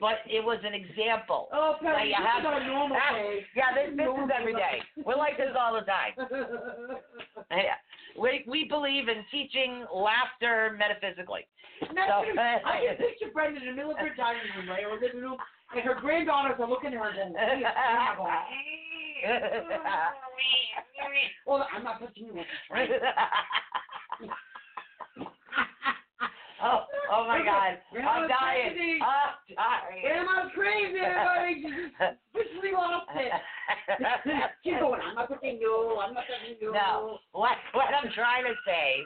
S2: but it was an example.
S3: oh, Patty,
S2: you
S3: this
S2: have
S3: is our normal
S2: Ah,
S3: day.
S2: Yeah, this, this is every day. We're like this all the time. Yeah. We we believe in teaching laughter metaphysically. So-
S3: I can picture Brenda in the middle of her dining room, right, or living room, and her granddaughters are looking at her "Yeah, going, well, I'm not touching you.
S2: Oh, oh my God, I'm dying.
S3: crazy.
S2: I'm dying.
S3: Grandma's crazy, everybody. She's just officially lost it. She's going, I'm not touching you. I'm not touching you.
S2: No, what what I'm trying to say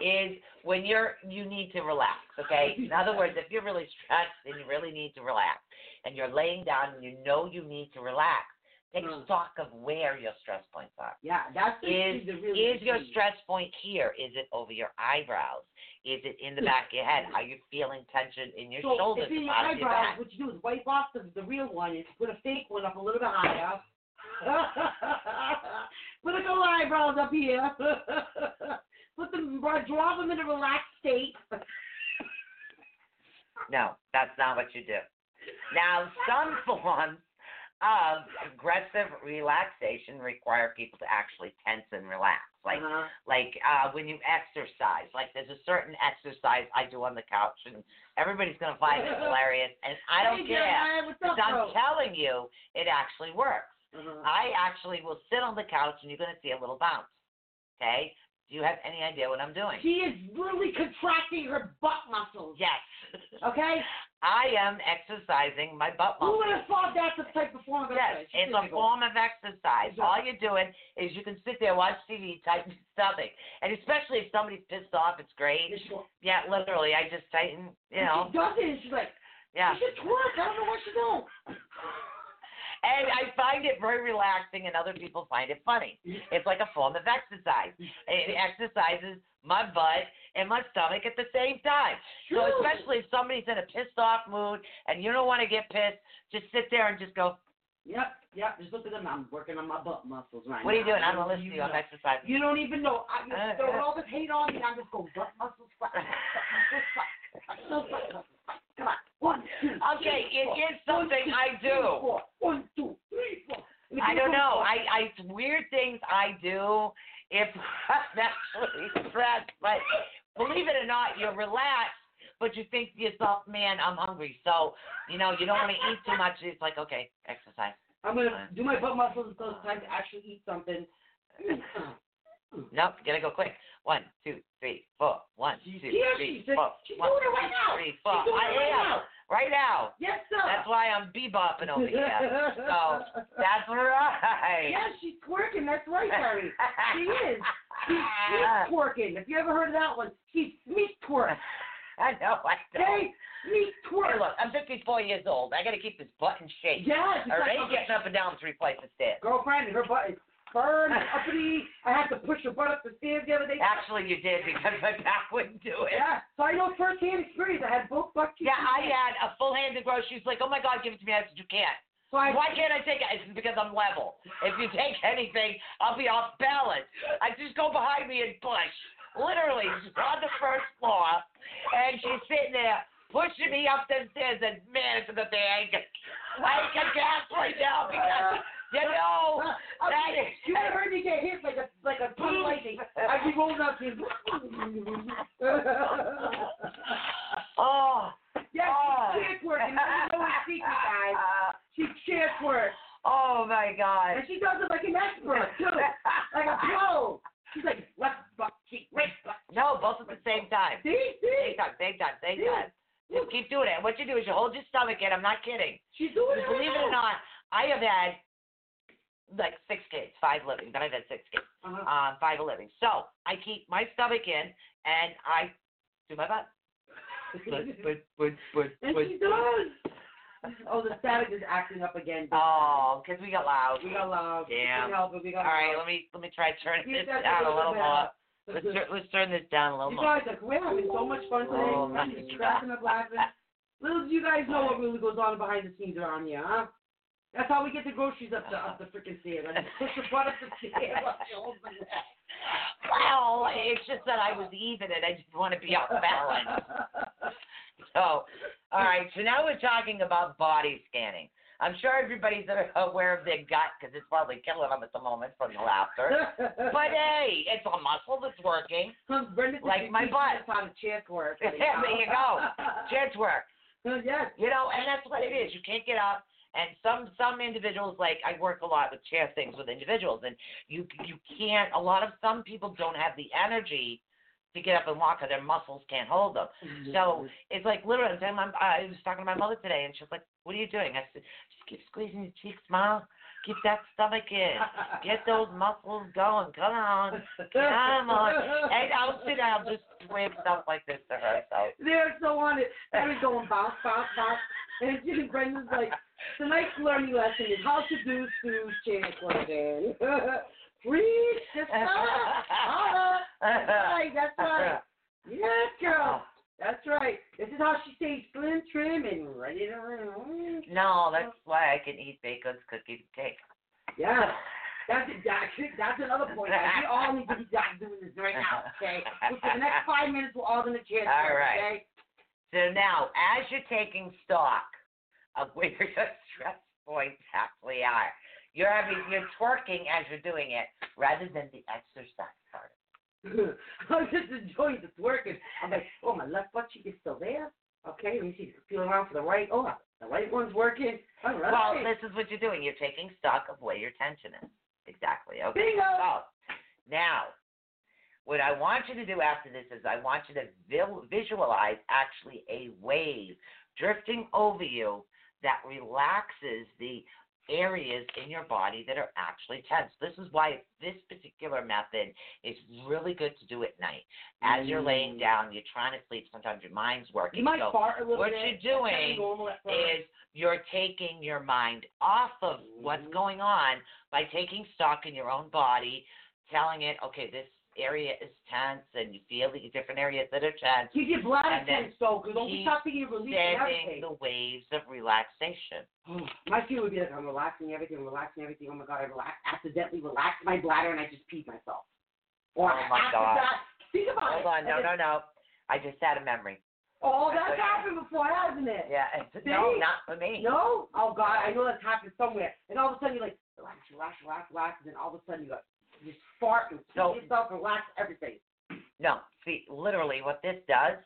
S2: is when you're you need to relax. Okay. In other words, if you're really stressed and you really need to relax, and you're laying down and you know you need to relax, take
S3: Mm.
S2: stock of where your stress points are.
S3: Yeah, that's the,
S2: Is
S3: the really
S2: is your
S3: key.
S2: stress point here? Is it over your eyebrows? Is it in the back of your head? Are you feeling tension in your
S3: so
S2: shoulders,
S3: if in your
S2: your
S3: eyebrows,
S2: back?
S3: what you do is wipe off the, the real one and put a fake one up a little bit higher. put a couple eyebrows up here. put them, draw them in a relaxed state.
S2: No, that's not what you do. Now, some forms of aggressive relaxation require people to actually tense and relax. Like
S3: uh-huh.
S2: like uh when you exercise. Like there's a certain exercise I do on the couch and everybody's gonna find it hilarious and I don't
S3: hey,
S2: care.
S3: What's
S2: I'm telling you, it actually works.
S3: Uh-huh.
S2: I actually will sit on the couch and you're gonna see a little bounce. Okay? Do you have any idea what I'm doing?
S3: She is really contracting her butt muscles.
S2: Yes.
S3: Okay?
S2: I am exercising my butt muscles.
S3: Who would have thought that's the type of form of
S2: Yes,
S3: exercise?
S2: it's a form of exercise.
S3: Exactly.
S2: All you're doing is you can sit there, watch TV, tighten your stomach. And especially if somebody's pissed off, it's great. Yeah, literally, I just tighten, you know.
S3: She does it, and she's like,
S2: Yeah.
S3: she should twerk. I don't know what she's doing.
S2: And I find it very relaxing, and other people find it funny. It's like a form of exercise. It exercises my butt and my stomach at the same time. So especially if somebody's in a pissed off mood and you don't want to get pissed, just sit there and just go,
S3: Yep, yep. Just look at them. I'm working on my butt muscles right
S2: "What are you
S3: now.
S2: doing? I'm gonna listen to you. I'm exercising."
S3: You don't even know. I,
S2: Uh,
S3: throwing
S2: uh.
S3: all this hate on me. I'm just going butt muscles, butt muscles, butt muscles, butt muscles. Come on. One, two,
S2: Okay,
S3: three,
S2: it is something
S3: One, two,
S2: I
S3: three,
S2: do.
S3: four. One, two, three, four.
S2: I don't know. I, I it's weird things I do if I'm actually stressed. But believe it or not, you're relaxed, but you think to yourself, "Man, I'm hungry." So you know you don't want to eat too much. It's like, okay, exercise.
S3: I'm gonna do my butt muscles until it's time to actually eat something.
S2: Nope, gotta go quick. One, two, three, four. One, two, three.
S3: She's,
S2: four.
S3: she's
S2: One,
S3: doing it right
S2: two,
S3: now.
S2: three,
S3: She's doing
S2: I
S3: it right
S2: am
S3: now.
S2: right now.
S3: Yes, sir.
S2: That's why I'm bebopping over here. So that's right.
S3: Yes, she's twerking. That's right, Barry. She is. She's sneak twerking. If you ever heard of that one, she's sneak twerk.
S2: I know, I know.
S3: Hey, sneak
S2: Hey, look, I'm 54 years old. I got to keep this butt in shape.
S3: Yes, it's
S2: ain't
S3: like,
S2: getting up and down three flights of stairs.
S3: girlfriend, her butt is and uppity. I had to push her butt up the stairs the other day.
S2: Actually, you did because my back wouldn't do it.
S3: Yeah, so I know firsthand experience. I had both butt cheeks.
S2: Yeah, I had a full hand of groceries. Like, oh my God, give it to me. I said, you can't.
S3: So I,
S2: Why can't I take it? It's because I'm level. If you take anything, I'll be off balance. I just go behind me and push. Literally, she's on the first floor, and she's sitting there pushing me up the stairs. And man, it's a thing I ain't got, I ain't got gas right now because uh, you know
S3: I
S2: that
S3: mean,
S2: is.
S3: you ever heard me get hit like a like a of lightning? I'd be rolling up to
S2: Oh.
S3: Yes,
S2: oh.
S3: she's chair twerking. You know it's secret, guys. She's chair twerk.
S2: Oh my God.
S3: And she does it like an expert, too. Like a pro. She's like, left butt cheek, right butt.
S2: No, both at the same time.
S3: See, see?
S2: time, same time,
S3: Yeah.
S2: time. Just keep doing it. What you do is you hold your stomach in. I'm not kidding.
S3: She's doing it
S2: Believe it or not, I have had like six kids, five living, but I've had six kids,
S3: Uh-huh.
S2: um, five living. So I keep my stomach in and I do my butt. But, but, but, but,
S3: and
S2: but,
S3: she does. Oh, the static is acting up again.
S2: Oh, because we got loud.
S3: We got loud.
S2: Damn.
S3: couldn't help it. We got
S2: All right,
S3: loud.
S2: let me let me try turning this down a
S3: a
S2: little
S3: little
S2: more.
S3: bit
S2: Let's tur- let's turn this down a little
S3: You
S2: more.
S3: You guys, like, we're having so much fun today.
S2: Oh, my
S3: Just cracking up laughing. Little do you guys know what really goes on behind the scenes around here, huh? That's how we get the groceries up the up the freaking stairs. I push the butt up the stairs.
S2: Well, it's just that I was even and I didn't want to be off balance. So, all right. So now we're talking about body scanning. I'm sure everybody's aware of their gut because it's probably killing them at the moment from the laughter. But hey, it's a muscle that's working. Like my butt.
S3: The chair works.
S2: There you go. Chest work.
S3: Oh, yes.
S2: You know, and that's what it is. You can't get up. And some some individuals like I work a lot with chair things with individuals, and you you can't. A lot of some people don't have the energy to get up and walk, because their muscles can't hold them. Mm-hmm. So it's like literally, I'm I was talking to my mother today, and she was like, "What are you doing?" I said, "Just keep squeezing your cheeks, smile. Get that stomach in. Get those muscles going. Come on. Come on. And I'll sit down, just swim stuff like this to her. So
S3: They're so on it. I was going bounce, bounce, bounce. And then Brenda's like, tonight's learning lesson is how to do Sue's chant clothing. Preach the Holla. That's right, that's right. Yes, girl. That's right. This is how she stays slim, trim, and ready to run.
S2: No, that's why I can eat baked goods, cookies, and cake.
S3: Yeah. That's that's that's another point. We all need to be doing this right now, okay? For the next five minutes, we're all gonna chant.
S2: All right.
S3: Okay?
S2: So now, as you're taking stock of where your stress points actually are, you're having you're twerking as you're doing it rather than the exercise.
S3: I'm just enjoying the twerking. I'm like, oh, my left butt cheek is still there. Okay, let me see. Feel around for the right. Oh, the right one's working. All right.
S2: Well, this is what you're doing. You're taking stock of where your tension is. Exactly. Okay.
S3: Bingo.
S2: So now, what I want you to do after this is I want you to visualize actually a wave drifting over you that relaxes the areas in your body that are actually tense. This is why this particular method is really good to do at night. As you're laying
S3: Mm.
S2: down, you're trying to sleep, sometimes your mind's working.
S3: you might
S2: so
S3: fart a little
S2: what
S3: bit.
S2: you're doing
S3: normal at first.
S2: is you're taking your mind off of what's
S3: Mhm.
S2: going on by taking stock in your own body, telling it, okay, this area is tense, and you feel the different areas that are tense,
S3: Keep your bladder tense, though, because don't be stopping your release everything.
S2: the waves of relaxation.
S3: Oh, My feeling would be like, I'm relaxing everything, I'm relaxing everything. Oh my God, I relaxed, accidentally relaxed my bladder and I just peed myself. Or
S2: Oh, my God.
S3: that, think about
S2: Hold
S3: it.
S2: on, no, no, no. I just had a memory.
S3: Oh, that's happened before, hasn't it?
S2: Yeah, it's, no, not for me.
S3: No? Oh God, I know that's happened somewhere. And all of a sudden you're like, relax, relax, relax, relax, and then all of a sudden you go, you fart and
S2: So-
S3: yourself, relax everything.
S2: No, see, literally, what this does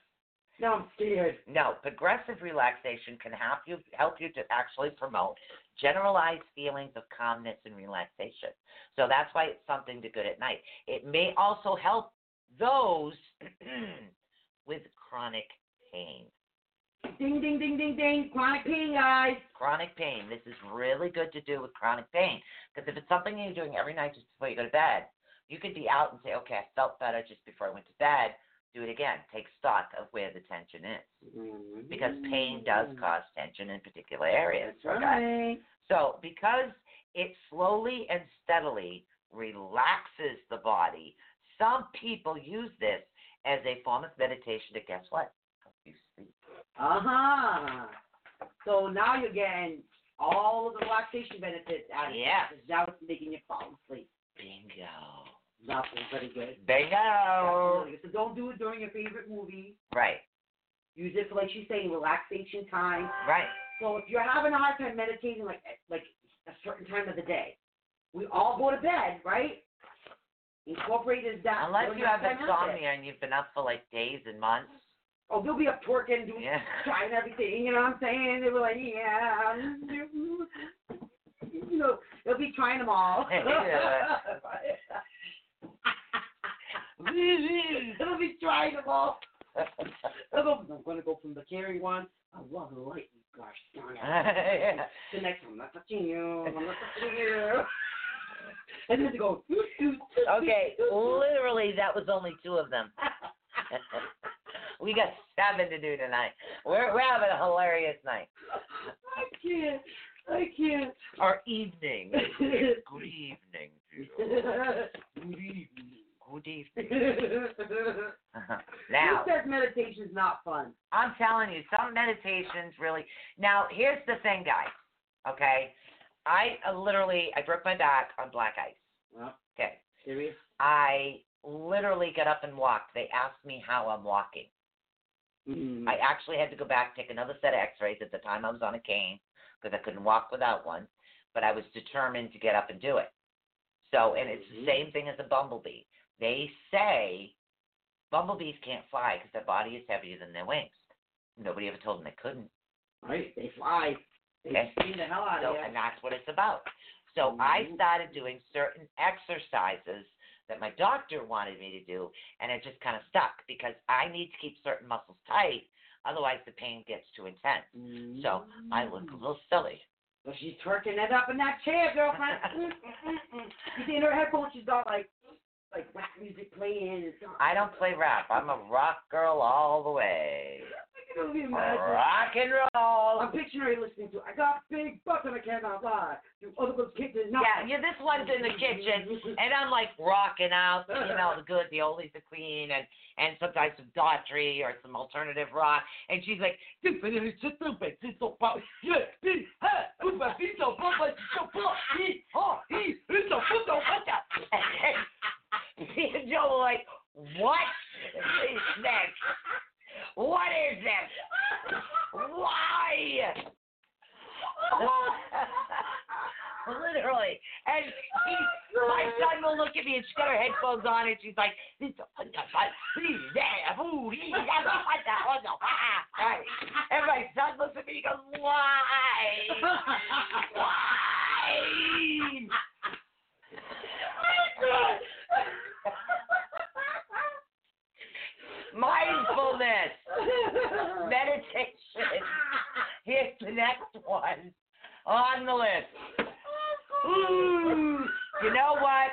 S3: No, I'm scared.
S2: No, progressive relaxation can help you help you to actually promote generalized feelings of calmness and relaxation. So that's why it's something to good at night. It may also help those with chronic pain.
S3: Ding, ding, ding, ding, ding. Chronic pain, guys.
S2: Chronic pain. This is really good to do with chronic pain because if it's something you're doing every night just before you go to bed, you could be out and say, "Okay, I felt better just before I went to bed." Do it again. Take stock of where the tension is. because pain does cause tension in particular areas.
S3: That's
S2: okay?
S3: right.
S2: So, because it slowly and steadily relaxes the body, some people use this as a form of meditation to guess what? Help you sleep.
S3: Uh huh. So now you're getting all of the relaxation benefits out of it.
S2: Yeah.
S3: it. Now it's making you fall asleep.
S2: Bingo.
S3: That was very good.
S2: Bingo.
S3: really good. So don't do it during your favorite movie.
S2: Right,
S3: Use it for, like she's saying, relaxation time.
S2: right.
S3: So if you're having a hard time meditating, like like a certain time of the day, we all go to bed, right? Incorporated that.
S2: Unless you have
S3: time out there.
S2: insomnia and you've been up for like days and months.
S3: Oh, they'll be up twerking, doing,
S2: Yeah.
S3: trying everything. You know what I'm saying? They were like, yeah, you know, they'll be trying them all. They'll be trying them all. Go, I'm gonna go from the carry one. I love the light, gosh darn it. The next one, I'm not touching you. I'm not touching you. And then they go. "Doot, doot, doot,
S2: okay,
S3: doot, doot."
S2: literally, that was only two of them. We got seven to do tonight. We're, we're having a hilarious night.
S3: I can't. I can't.
S2: Our evening. Good evening. to. Good evening. Good evening. now,
S3: Who says meditation's not fun?
S2: I'm telling you, some meditations really. Now, here's the thing, guys. Okay, I uh, literally I broke my back on black ice.
S3: Well,
S2: Okay,
S3: serious?
S2: I literally got up and walked. They asked me how I'm walking.
S3: Mm.
S2: I actually had to go back take another set of X-rays. At the time, I was on a cane because I couldn't walk without one. But I was determined to get up and do it. So, and it's the
S3: Mhm.
S2: same thing as a bumblebee. They say bumblebees can't fly because their body is heavier than their wings. Nobody ever told them they couldn't.
S3: Right, they fly. They
S2: Okay.
S3: scream the hell out
S2: So,
S3: of you.
S2: and that's what it's about. So I
S3: Mhm.
S2: started doing certain exercises that my doctor wanted me to do, and it just kind of stuck because I need to keep certain muscles tight, otherwise the pain gets too intense. So I look a little silly
S3: So she's twerking it up in that chair, girlfriend. Mm, mm, mm, mm. you see in her headphones, she's got like like rap music playing.
S2: I don't play rap. I'm a rock girl all the way.
S3: I can only imagine.
S2: Rock and roll.
S3: I'm picturing listening to I got big butts and I cannot lie. You other girls kids is not.
S2: Yeah, yeah, this one's in the kitchen, and I'm like rocking out, you know, the good, the oldies, the queen, and and sometimes some Daughtry or some alternative rock, and she's like, stupid, it's so stupid, it's so pop, yeah, he, ha, uba, he's so pop, it's so pop, he, he, it's so pop, so pop, and me and Joe like, what is this? What is this? Why? Literally. And he, my son will look at me and she's got her headphones on and she's like. And my son looks at me and he goes, Why? Why? Mindfulness, meditation. Here's the next one on the list. Ooh, you know what?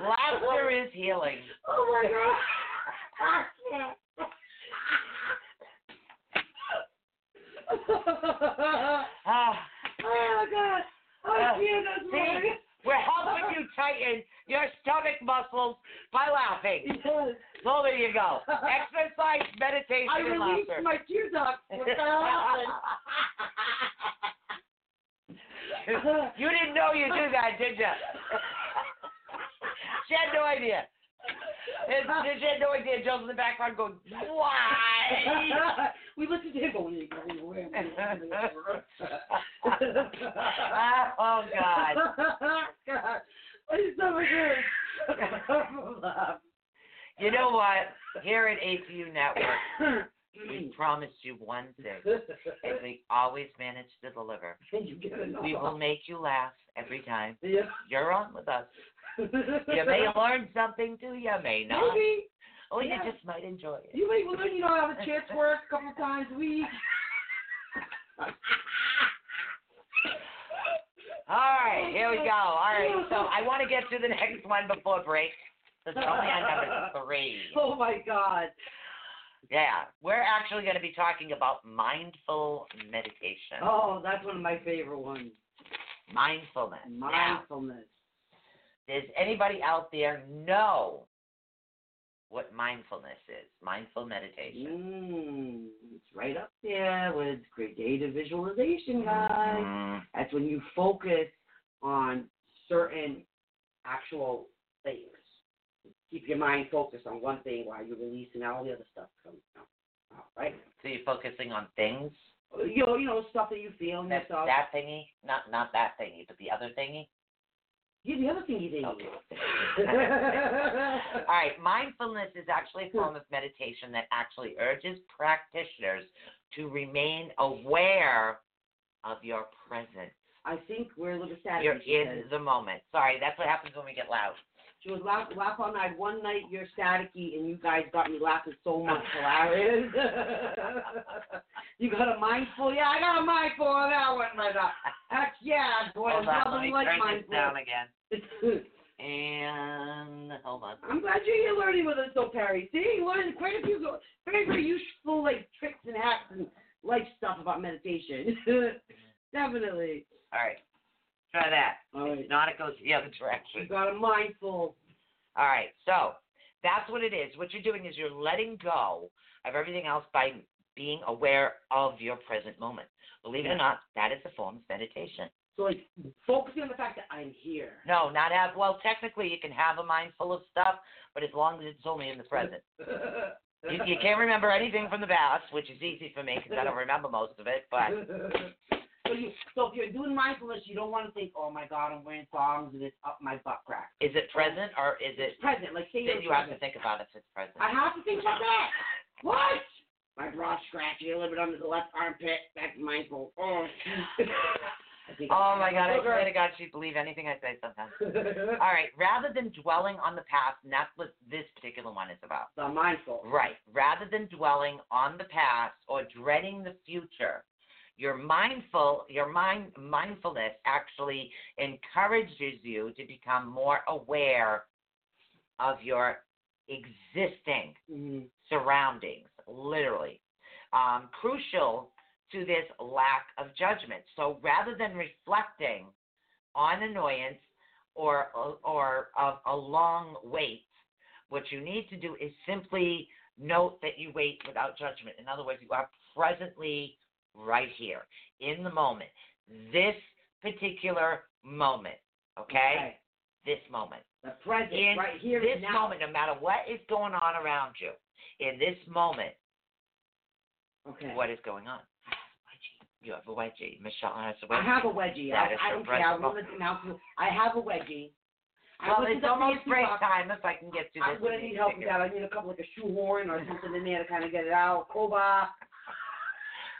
S2: Laughter is healing.
S3: Oh my god.
S2: Ah,
S3: oh god. I can't.
S2: See, we're helping tighten your stomach muscles by laughing.
S3: Yes.
S2: So there you go. Exercise, meditation,
S3: I
S2: and
S3: released
S2: laughter.
S3: my tear ducts. Hell happened?
S2: you didn't know you do that, did you? she had no idea. And she had no idea. Joe's in the background going, why?
S3: we listened to him going,
S2: oh, God.
S3: God. It's so good.
S2: You know what? Here at ATU Network, we promised you one thing, and we always manage to deliver.
S3: Can you get enough?
S2: We will make you laugh every time.
S3: Yeah.
S2: You're on with us. You may learn something too, you may not.
S3: Maybe.
S2: Or you just might enjoy it.
S3: You may, then you know, have a chance work a couple times a week.
S2: All right, here we go. All right, so I want to get to the next one before break. So tell me on number three.
S3: Oh my God.
S2: Yeah, we're actually going to be talking about mindful meditation.
S3: Oh, that's one of my favorite ones.
S2: Mindfulness. Now,
S3: Mindfulness.
S2: does anybody out there know what mindfulness is? Mindful meditation.
S3: Mm, it's right up there with creative visualization, guys.
S2: Mm,
S3: That's when you focus on certain actual things. Keep your mind focused on one thing while you're releasing all the other stuff comes out. Right?
S2: so you're focusing on things.
S3: You know, you know, stuff that you feel and
S2: That, that thingy, not not that thingy, but the other thingy.
S3: Yeah, the other thing you did.
S2: Okay. All right, mindfulness is actually a form of meditation that actually urges practitioners to remain aware of your presence.
S3: I think we're a little sad.
S2: You're in
S3: said.
S2: the moment. Sorry, that's what happens when we get loud.
S3: She was laugh, laugh all night. One night you're staticky, and you guys got me laughing so much. Hilarious. you got a mindful? Yeah, I got a mindful on that one, but uh, heck yeah, boy,
S2: Hold on, let me
S3: like
S2: turn this down again. And hold on.
S3: I'm glad you're here learning with us, though, Perry. See, you learned quite a few go- very, very useful like tricks and hacks and life stuff about meditation. Definitely.
S2: All right, try that.
S3: All right.
S2: If not, it goes the other direction.
S3: You got a mindful.
S2: All right, so that's what it is. What you're doing is you're letting go of everything else by being aware of your present moment. Believe it or not, that is a form of meditation.
S3: So like focusing on the fact that I'm here.
S2: No, not have. Well, technically, you can have a mind full of stuff, but as long as it's only in the present. You, you can't remember anything from the past, which is easy for me because I don't remember most of it. But
S3: so, you, so if you're doing mindfulness, you don't want to think, oh my God, I'm wearing thongs and it's up my butt crack.
S2: is it present or is it?
S3: It's present, like say
S2: Then
S3: you're
S2: have to think about if it's present.
S3: I have to think about that. What? My bra scratchy, a little bit under the left armpit. That's mindful. Oh,
S2: Oh my God! I swear to God, she'd believe anything I say sometimes. All right, rather than dwelling on the past, and that's what this particular one is about.
S3: the mindful.
S2: Right. Rather than dwelling on the past or dreading the future, Your mindful, your mind mindfulness actually encourages you to become more aware of your existing
S3: Mhm.
S2: surroundings, literally. Um, crucial to this lack of judgment. So rather than reflecting on annoyance or or of a long wait, what you need to do is simply note that you wait without judgment. In other words, you are presently right here in the moment. This particular moment, okay? This moment
S3: The present,
S2: in
S3: right here
S2: this
S3: now.
S2: moment, no matter what is going on around you, in this moment,
S3: Okay.
S2: what is going on? You have a wedgie. Michelle has a
S3: I
S2: wedgie.
S3: have a wedgie.
S2: That
S3: I,
S2: is
S3: I
S2: your
S3: don't. I to. I have a wedgie.
S2: Well, it's almost break
S3: box.
S2: time if I can get through
S3: I'm gonna need help with that. I need a couple like a shoehorn or something in there to kind of get it out. Crowbar.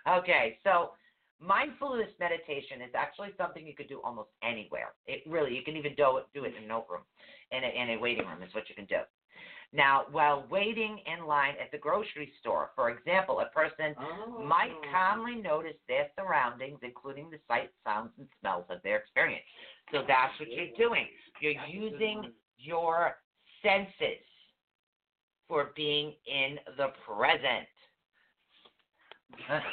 S2: Okay, so mindfulness meditation is actually something you could do almost anywhere. It really, you can even do it, do it in a note room, in a, in a waiting room is what you can do. Now, while waiting in line at the grocery store, for example, a person
S3: Oh.
S2: might calmly notice their surroundings, including the sights, sounds, and smells of their experience. So that's what you're doing. You're
S3: That's
S2: using your senses for being in the present.
S3: That's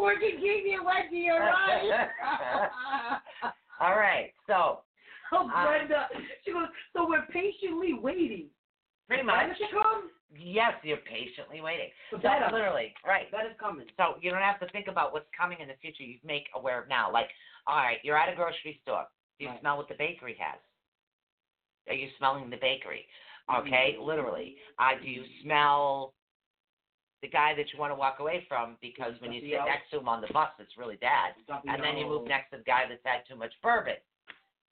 S3: working. Give me a wedgie, all right?
S2: All right, so
S3: oh, Brenda. She goes, so we're patiently waiting.
S2: pretty
S3: That
S2: much,
S3: is to come.
S2: yes, you're patiently waiting. So
S3: better.
S2: literally, right.
S3: That is coming.
S2: So you don't have to think about what's coming in the future. You make aware of now. Like, all right, you're at a grocery store. Do you
S3: Right.
S2: smell what the bakery has? Are you smelling the bakery? Okay, literally. Uh, do you smell the guy that you want to walk away from because when you sit next to him on the bus, it's really bad, and then you move next to the guy that's had too much bourbon.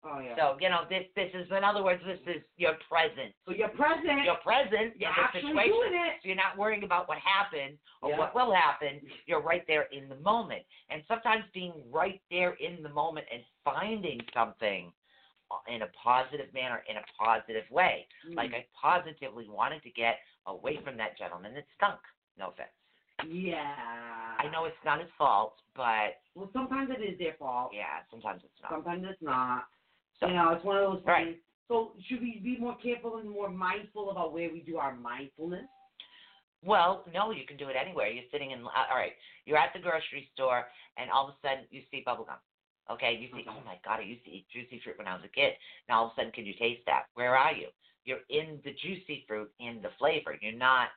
S3: Oh yeah.
S2: So you know this. This is, in other words, this is your present.
S3: So you're present.
S2: Your present
S3: You're
S2: in
S3: actually
S2: situation.
S3: doing it.
S2: So you're not worrying about what happened or
S3: Yeah.
S2: what will happen. You're right there in the moment. And sometimes being right there in the moment and finding something in a positive manner, in a positive way.
S3: Mm.
S2: Like I positively wanted to get away from that gentleman that stunk. No offense.
S3: Yeah.
S2: I know it's not his fault, but
S3: Well, sometimes it is their fault.
S2: yeah, sometimes it's not.
S3: Sometimes it's not.
S2: So-
S3: you know, it's one of those things.
S2: Right.
S3: So should we be more careful and more mindful about where we do our mindfulness?
S2: Well, no, you can do it anywhere. You're sitting in, uh, all right, you're at the grocery store, and all of a sudden you see bubble gum. Okay, you see,
S3: Okay.
S2: oh my God, I used to eat juicy fruit when I was a kid. Now all of a sudden, can you taste that? Where are you? You're in the juicy fruit, in the flavor. You're not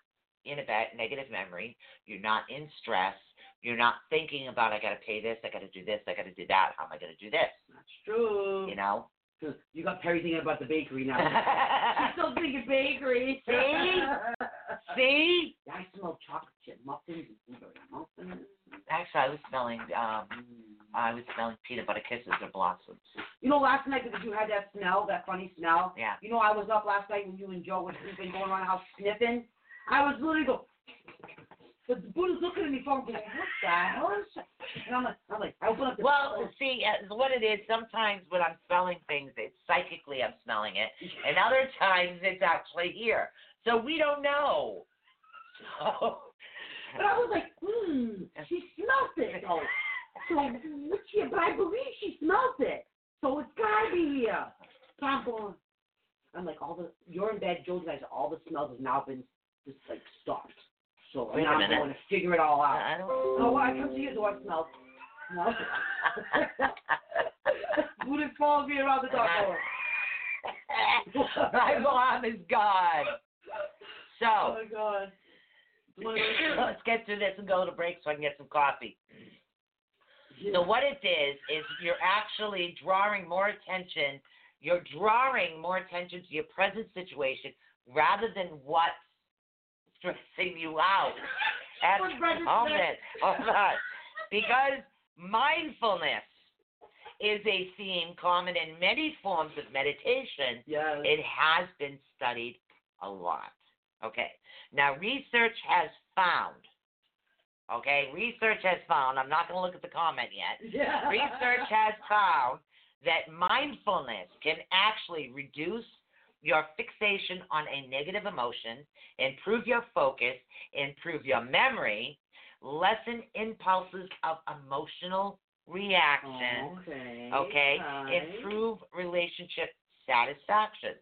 S2: in a bad negative memory. You're not in stress. You're not thinking about, I got to pay this, I got to do this, I got to do that. How am I going to do this?
S3: That's true.
S2: You know?
S3: 'Cause you got Perry thinking about the bakery now. She's still thinking bakery.
S2: See? See?
S3: I smell chocolate chip muffins muffins.
S2: Actually, I was smelling, um, I was smelling peanut butter kisses or blossoms.
S3: You know, last night because you had that smell, that funny smell.
S2: Yeah.
S3: You know, I was up last night when you and Joe were sleeping, going around the house sniffing. I was literally go. The Buddha's looking at me from like, what the hell is that? And I'm like, I'm like, I open up the
S2: Well, see, uh, what it is, sometimes when I'm smelling things, it's psychically I'm smelling it, and other times it's actually here. So we don't know. So,
S3: But I was like, hmm, she smelt it though. So? But I believe she smelt it. So it's gotta be here. So I'm going. I'm like, all the you're in bed, Joe's guys, all the smells have now been just like stopped. So
S2: Wait
S3: I'm going to figure it all out.
S2: I don't.
S3: Oh, I come to your door, smell. No. Buddha's following me around the door.
S2: My mom is gone.
S3: Oh
S2: So
S3: my god.
S2: let's get through this and go to break so I can get some coffee. So what it is is you're actually drawing more attention. You're drawing more attention to your present situation rather than what's stressing you out at
S3: What
S2: the
S3: Brenda
S2: moment. Hold on. Because mindfulness is a theme common in many forms of meditation.
S3: Yes.
S2: It has been studied a lot. Okay. Now, research has found, okay, research has found, I'm not going to look at the comment yet.
S3: Yeah.
S2: Research has found that mindfulness can actually reduce your fixation on a negative emotion, improve your focus, improve your memory, lessen impulses of emotional reaction,
S3: Okay.
S2: okay,
S3: okay.
S2: improve relationship satisfactions.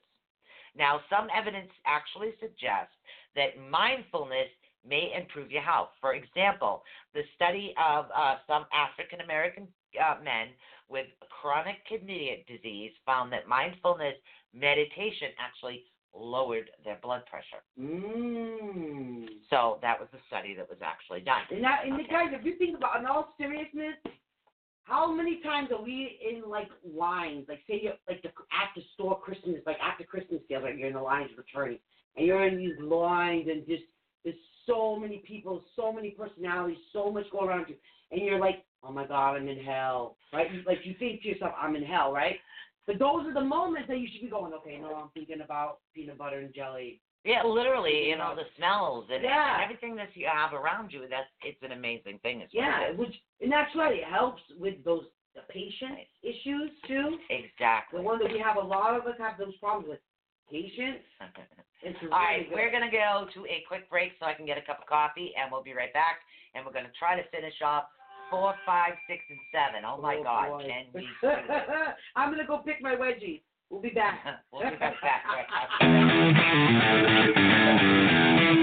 S2: Now, some evidence actually suggests that mindfulness may improve your health. For example, the study of uh, some African American uh, men with chronic kidney disease found that mindfulness meditation actually lowered their blood pressure.
S3: Mm.
S2: So that was the study that was actually done.
S3: And that, and
S2: Okay.
S3: the guys, if you think about, in all seriousness, how many times are we in like lines? Like say you're like the after store Christmas, like after Christmas sales, like you're in the lines returning, and you're in these lines, and just there's so many people, so many personalities, so much going around you, and you're like, oh my God, I'm in hell, right? Like you think to yourself, I'm in hell, right? But those are the moments that you should be going, okay, no, I'm thinking about peanut butter and jelly.
S2: Yeah, literally, you know, the smells and,
S3: Yeah.
S2: and everything that you have around you. That's it's an amazing thing.
S3: Yeah, which and that's right. It helps with those the patient issues too.
S2: exactly.
S3: The one that we have a lot of us have those problems with patience. It's really
S2: All right,
S3: good.
S2: we're gonna go to a quick break so I can get a cup of coffee, and we'll be right back. And we're gonna try to finish off four, five, six, and seven. Oh my
S3: Oh,
S2: God,
S3: boy.
S2: can we?
S3: I'm gonna go pick my wedgie. We'll be back.
S2: we'll be right back.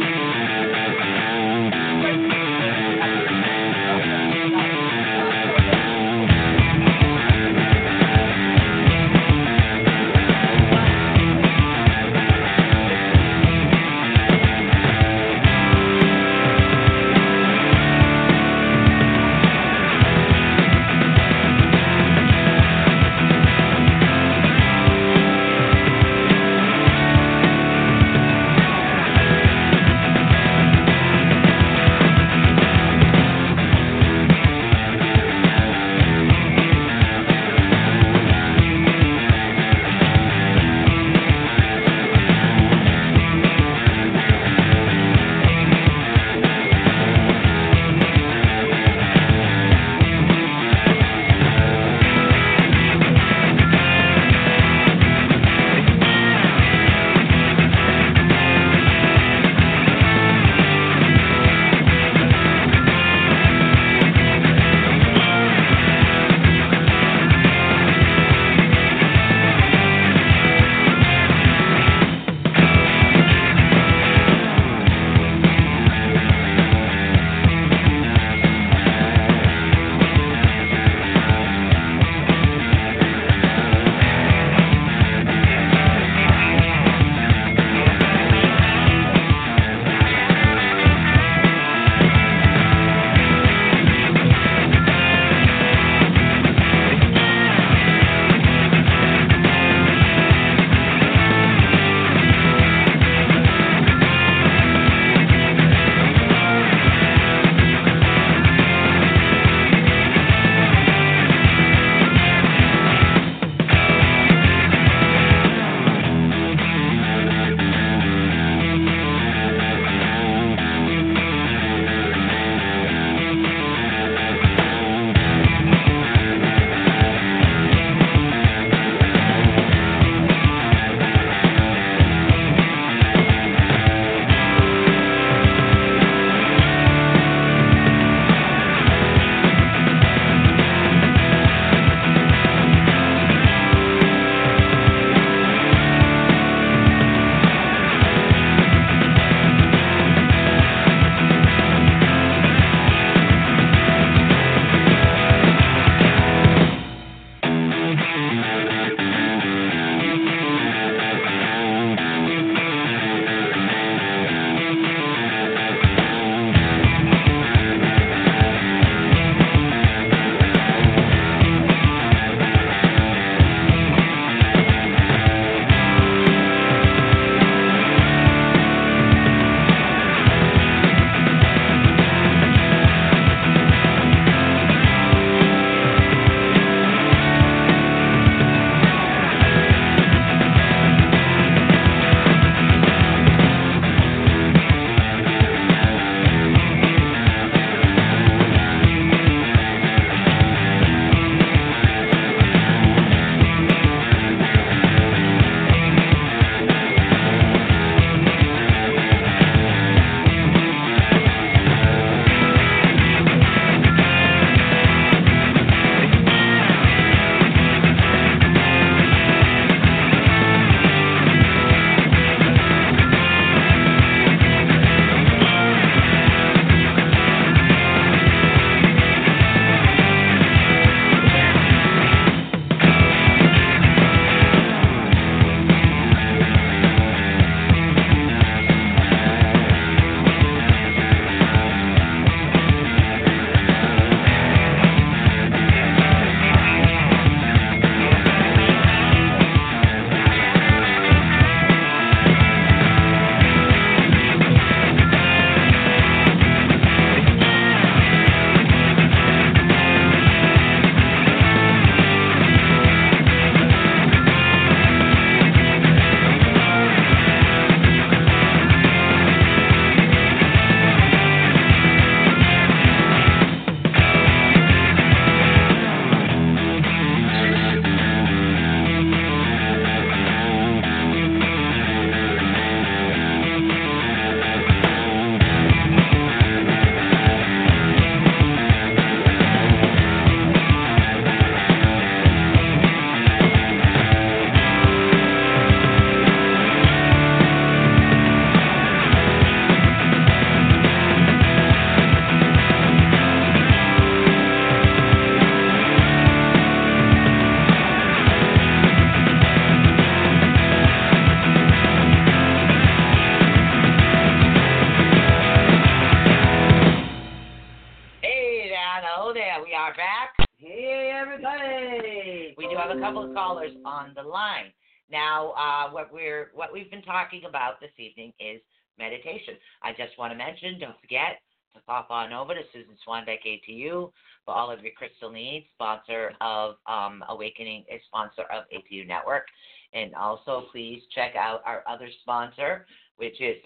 S2: uh, what we're what we've been talking about this evening is meditation. I just want to mention, don't forget to pop on over to Susan Swanbeck ATU for all of your crystal needs. Sponsor of um, Awakening, a sponsor of ATU Network, and also please check out our other sponsor, which is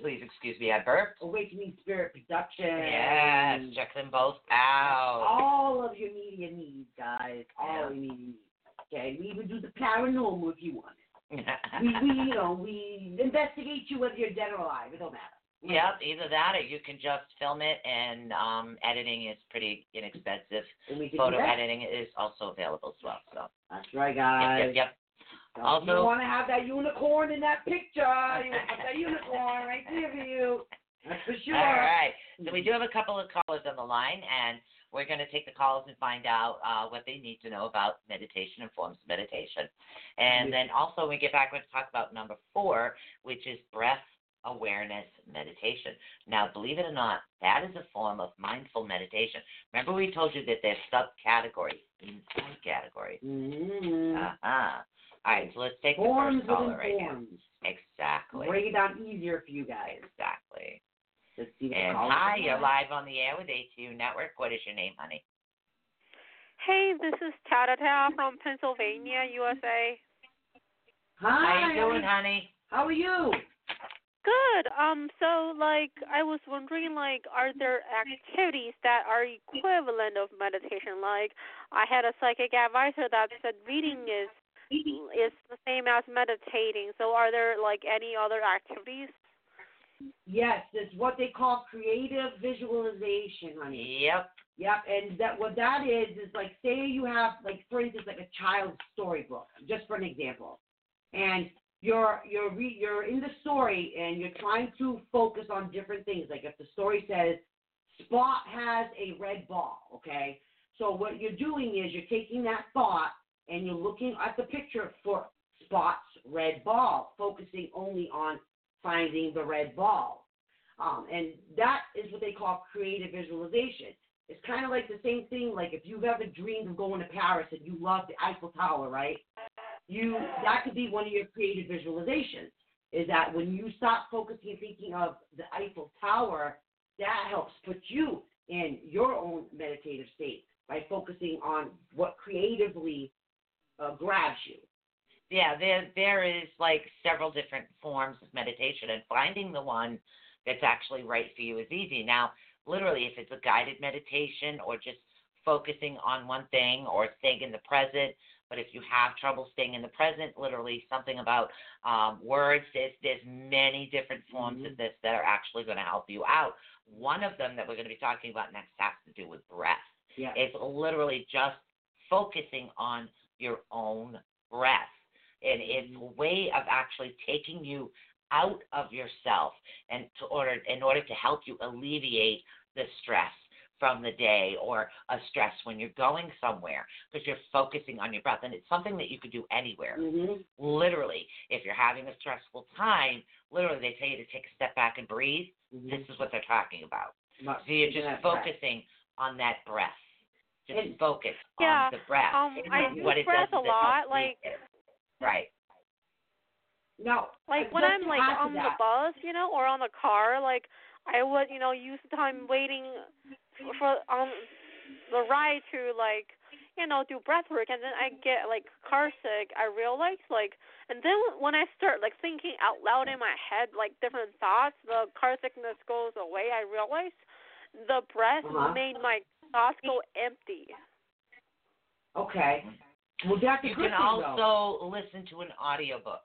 S2: please excuse me, I burped.
S3: Awakening Spirit Production.
S2: Yes, check them both out.
S3: All of your media needs, guys. All
S2: Yeah.
S3: your media needs. Okay, we even do the paranormal if you want it. We, we, you know, we investigate you whether you're dead or alive. It don't matter.
S2: Yep, either that or you can just film it, and um, editing is pretty inexpensive.
S3: And we can
S2: Photo editing is also available as well. So,
S3: That's right,
S2: yep,
S3: guys.
S2: yep, yep.
S3: So
S2: Also-
S3: you want to have that unicorn in that picture. You want that unicorn right there for you. That's for sure.
S2: All right. So we do have a couple of callers on the line, and we're going to take the calls and find out uh, what they need to know about meditation and forms of meditation. And then also, when we get back, we're going to talk about number four, which is breath awareness meditation. Now, believe it or not, that is a form of mindful meditation. Remember, we told you that there's subcategories, subcategories.
S3: Mm-hmm.
S2: Uh-huh. All right, so let's take
S3: Forms
S2: the first caller right now. Exactly.
S3: Break it down easier for you guys.
S2: Exactly.
S3: Let's
S2: And hi, you're live on the air with ATU Network. What is your name, honey?
S5: Hey, this is Tatata from Pennsylvania, USA.
S3: Hi.
S2: How you doing, honey?
S3: How are you?
S5: Good. Um, so like I was wondering like are there activities that are equivalent of meditation? Like I had a psychic advisor that said reading is is the same as meditating. So are there like any other activities?
S3: Yes, it's what they call creative visualization, honey.
S2: Yep.
S3: Yep, and that what that is is like say you have like for instance like a child's storybook, just for an example, and you're you're re, you're in the story and you're trying to focus on different things. Like if the story says Spot has a red ball, okay, so what you're doing is you're taking that thought and you're looking at the picture for Spot's red ball, focusing only on finding the red ball. Um, and that is what they call creative visualization. It's kind of like the same thing. Like if you've ever dreamed of going to Paris and you love the Eiffel Tower, right? You that could be one of your creative visualizations. Is that when you stop focusing and thinking of the Eiffel Tower, that helps put you in your own meditative state by focusing on what creatively uh, grabs you.
S2: Yeah, there there is like several different forms of meditation and finding the one that's actually right for you is easy. Now, literally if it's a guided meditation or just focusing on one thing or staying in the present, but if you have trouble staying in the present, literally something about um, words, there's, there's many different forms of this that are actually going to help you out. One of them that we're going to be talking about next has to do with breath.
S3: Yeah.
S2: It's literally just focusing on your own breath. And it's a way of actually taking you out of yourself and to order in order to help you alleviate the stress from the day or a stress when you're going somewhere because you're focusing on your breath and it's something that you could do anywhere
S3: Mm-hmm.
S2: literally if you're having a stressful time literally they tell you to take a step back and breathe
S3: Mm-hmm.
S2: this is what they're talking about
S3: But
S2: so you're just
S3: that breath.
S2: focusing on that breath just
S3: And-
S2: focus
S5: Yeah,
S2: on the breath
S5: um,
S2: And
S5: I
S2: then
S5: use
S2: it
S5: breath
S2: does
S5: a
S2: is it helps
S5: lot, like-
S2: it. Right
S3: No.
S5: Like when I'm like
S3: add to
S5: on the bus, you know, or on the car, like I would, you know, use the time waiting for, for on the ride to like, you know, do breath work, and then I get like car sick. I realize like, and then when I start like thinking out loud in my head like different thoughts, the car sickness goes away. I realize the breath
S3: Uh-huh.
S5: made my thoughts go empty.
S3: Okay. Well, that's a
S2: you
S3: good
S2: can
S3: thing, though.
S2: also listen to an audiobook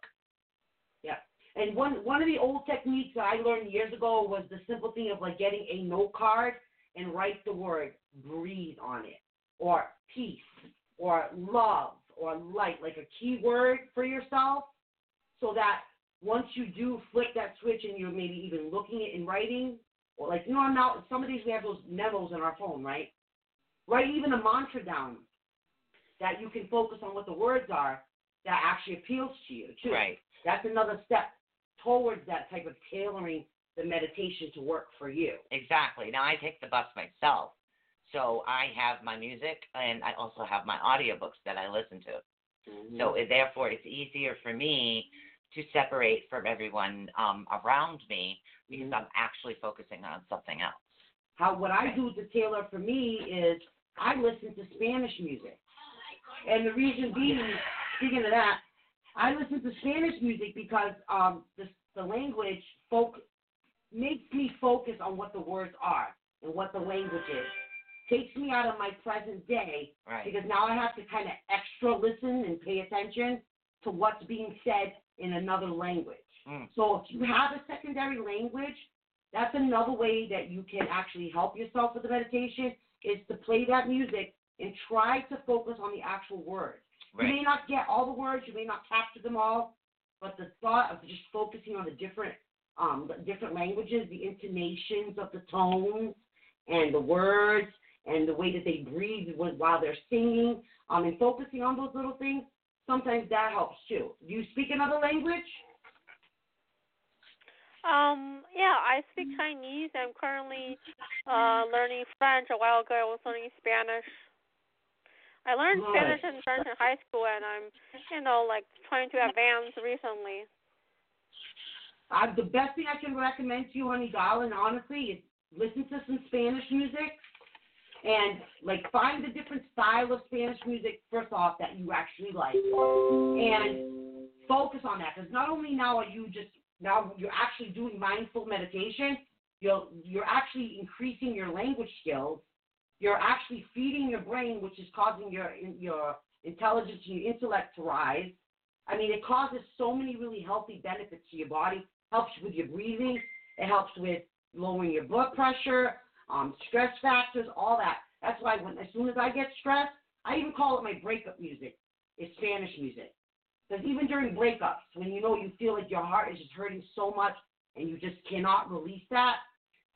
S2: Yeah.
S3: And one one of the old techniques that I learned years ago was the simple thing of like getting a note card and write the word breathe on it, or peace, or love, or light, like a key word for yourself, so that once you do flip that switch and you're maybe even looking at in writing, or like you know I'm now some of these we have those memos on our phone, right? Write even a mantra down that you can focus on what the words are that actually appeals to you too.
S2: right
S3: That's another step towards that type of tailoring the meditation to work for you.
S2: Exactly. Now I take the bus myself. So I have my music and I also have my audiobooks that I listen to.
S3: Mm-hmm.
S2: So it- therefore, it's easier for me to separate from everyone um, around me because
S3: Mhm.
S2: I'm actually focusing on something else.
S3: how what I do to tailor for me is I listen to Spanish music, and the reason being, speaking of that, I listen to Spanish music because um the the language folk makes me focus on what the words are and what the language is. Takes me out of my present day
S2: Right.
S3: because now I have to kind of extra listen and pay attention to what's being said in another language.
S2: Mm.
S3: So if you have a secondary language, that's another way that you can actually help yourself with the meditation is to play that music and try to focus on the actual words. You may not get all the words, you may not capture them all, but the thought of just focusing on the different um the different languages, the intonations of the tones and the words and the way that they breathe while they're singing, um and focusing on those little things, sometimes that helps too. Do you speak another language?
S5: Um, yeah, I speak Chinese. I'm currently uh learning French. A while ago, I was learning Spanish. I learned
S3: Good.
S5: Spanish and French in high school, and I'm, you know, like trying to advance recently.
S3: Uh, the best thing I can recommend to you, honey darling, honestly, is listen to some Spanish music and like find the different style of Spanish music first off that you actually like and focus on that because not only now are you just now you're actually doing mindful meditation, you're you're actually increasing your language skills. You're actually feeding your brain, which is causing your your intelligence and your intellect to rise. I mean, it causes so many really healthy benefits to your body. Helps with your breathing. It helps with lowering your blood pressure, um, stress factors, all that. That's why when as soon as I get stressed, I even call it my breakup music. It's Spanish music. Because even during breakups, when you know you feel like your heart is just hurting so much and you just cannot release that,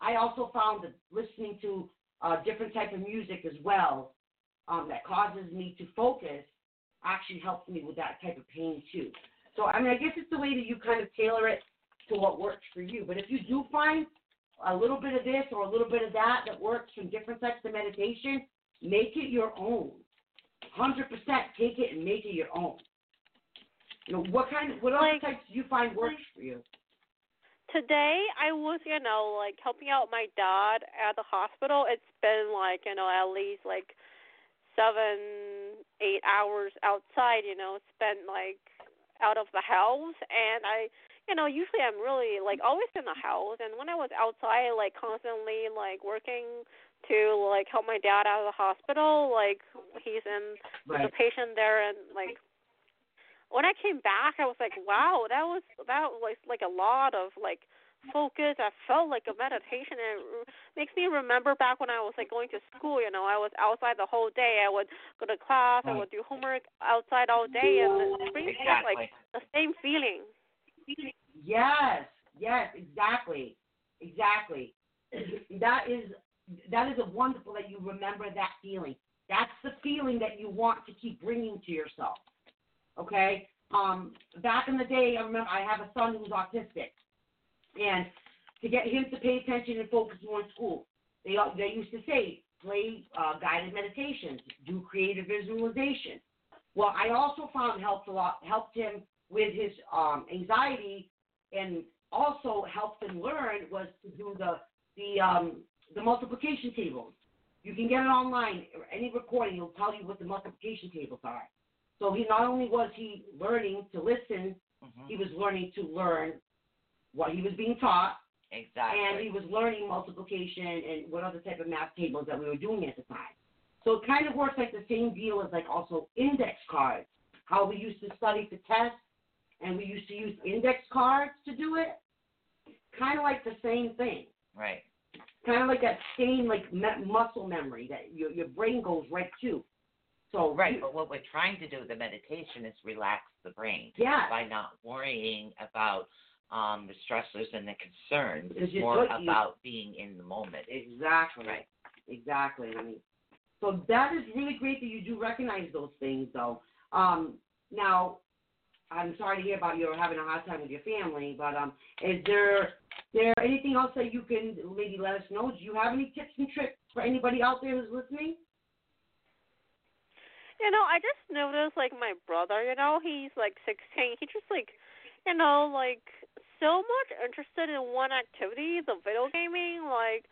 S3: I also found that listening to uh, different type of music as well um, that causes me to focus actually helps me with that type of pain too. So I mean, I guess it's the way that you kind of tailor it to what works for you. But if you do find a little bit of this or a little bit of that that works from different types of meditation, make it your own. Hundred percent, take it and make it your own. You know what kind of what other types do you find works for you?
S5: Today, I was, you know, like helping out my dad at the hospital. It's been like, you know, at least like seven, eight hours outside. You know, spent like out of the house, and I, you know, usually I'm really like always in the house, and when I was outside, like constantly like working to like help my dad out of the hospital, like he's in
S3: Right.
S5: a patient there, and like when I came back, I was like, wow, that was that was like a lot of like focus. I felt like a meditation, and it makes me remember back when I was like going to school. You know, I was outside the whole day. I would go to class. I would do homework outside all day, and it brings back like the same feeling.
S3: Yes, yes, exactly, exactly. That is that is a wonderful that you remember that feeling. That's the feeling that you want to keep bringing to yourself. Okay. Um, back in the day, I remember I have a son who's autistic, and to get him to pay attention and focus more in school, they they used to say play uh, guided meditations, do creative visualization. Well, I also found helped a lot helped him with his um, anxiety and also helped him learn was to do the the um, the multiplication tables. You can get it online. Or any recording will tell you what the multiplication tables are. So he not only was he learning to listen,
S2: Mhm.
S3: he was learning to learn what he was being taught,
S2: Exactly.
S3: and he was learning multiplication and what other type of math tables that we were doing at the time. So it kind of works like the same deal as like also index cards. How we used to study for tests and we used to use index cards to do it. Kind of like the same thing.
S2: right.
S3: Kind of like that same like me- muscle memory that your your brain goes right to. So
S2: Right,
S3: you-
S2: but what we're trying to do with the meditation is relax the brain
S3: Yeah.
S2: by not worrying about um, the stressors and the concerns.
S3: It's
S2: more about being in the moment.
S3: Exactly.
S2: Right.
S3: Exactly. I mean, so that is really great that you do recognize those things, though. Um, now, I'm sorry to hear about you having a hard time with your family, but um, is there there anything else that you can maybe let us know? Do you have any tips and tricks for anybody out there who's listening?
S5: You know, I just noticed like my brother, you know, he's like 16. He just like, you know, like so much interested in one activity, the video gaming. Like,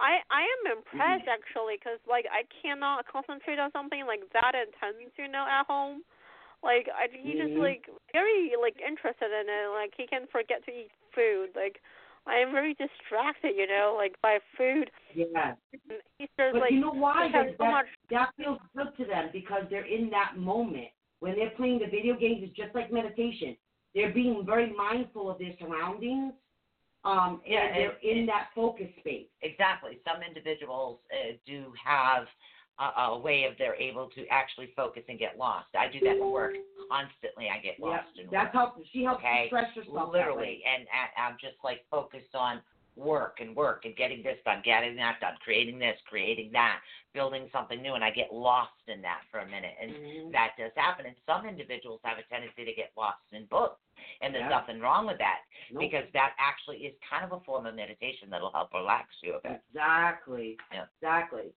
S5: I I am impressed actually, because like I cannot concentrate on something like that intense, you know, at home. Like I, he just
S3: Mhm.
S5: like very like interested in it. Like he can forget to eat food. Like I am very distracted, you know, like by food.
S3: Yeah.
S5: And He's just
S3: But
S5: like
S3: you know why?
S5: he has so much.
S3: That feels good to them because they're in that moment. When they're playing the video games, it's just like meditation. They're being very mindful of their surroundings, um, and
S2: Yeah,
S3: they're
S2: it-
S3: in that focus space.
S2: Exactly. Some individuals uh, do have a, a way of they're able to actually focus and get lost. I do that at work constantly. I get
S3: Yeah,
S2: lost in
S3: that's how she helps
S2: Okay,
S3: stress that
S2: literally, and, and I'm just like focused on work and work and getting this done, getting that done, creating this, creating that, building something new, and I get lost in that for a minute, and
S3: Mhm.
S2: that does happen. And some individuals have a tendency to get lost in books, and there's
S3: Yeah.
S2: nothing wrong with that
S3: Nope.
S2: because that actually is kind of a form of meditation that'll help relax you a bit.
S3: Exactly.
S2: Yeah.
S3: Exactly.